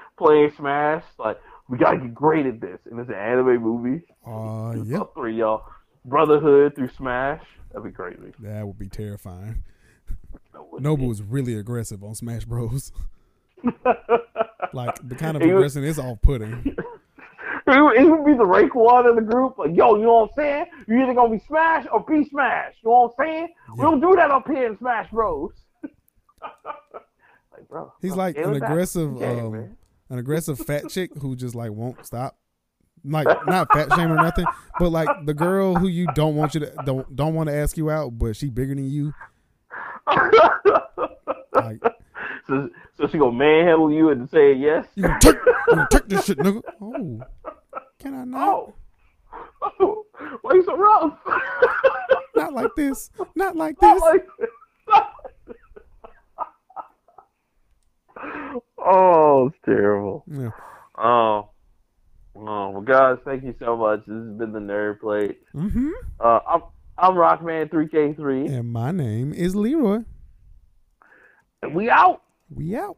[LAUGHS] playing Smash? Like, we gotta get great at this. And it's an anime movie. Uh, yep. All three y'all. Brotherhood through Smash. That'd be crazy. That would be terrifying. That would Nobu be. was really aggressive on Smash Bros. [LAUGHS] Like the kind of aggression is off putting. He would, he would be the rank one in the group. Like, yo, you know what I'm saying? You either gonna be Smash or be Smash. You know what I'm saying? We don't do that up here in Smash Bros. [LAUGHS] like, bro. He's like an aggressive, Okay, um, an aggressive fat chick who just like won't stop. Like not fat shame or nothing, but like the girl who you don't want you to don't don't want to ask you out, but she bigger than you. Like [LAUGHS] so, so she gonna manhandle you and say yes? you gonna take you gonna take this shit, nigga. Oh, can I not? Oh. oh, why you so rough? [LAUGHS] Not like this. Not like Not this. like- [LAUGHS] oh, it's terrible. Yeah. Oh, oh, well, guys, thank you so much. This has been the Nerd Plate. Mm-hmm. Uh, I'm I'm Rockman3K3. And my name is Leroy. and We out. We out.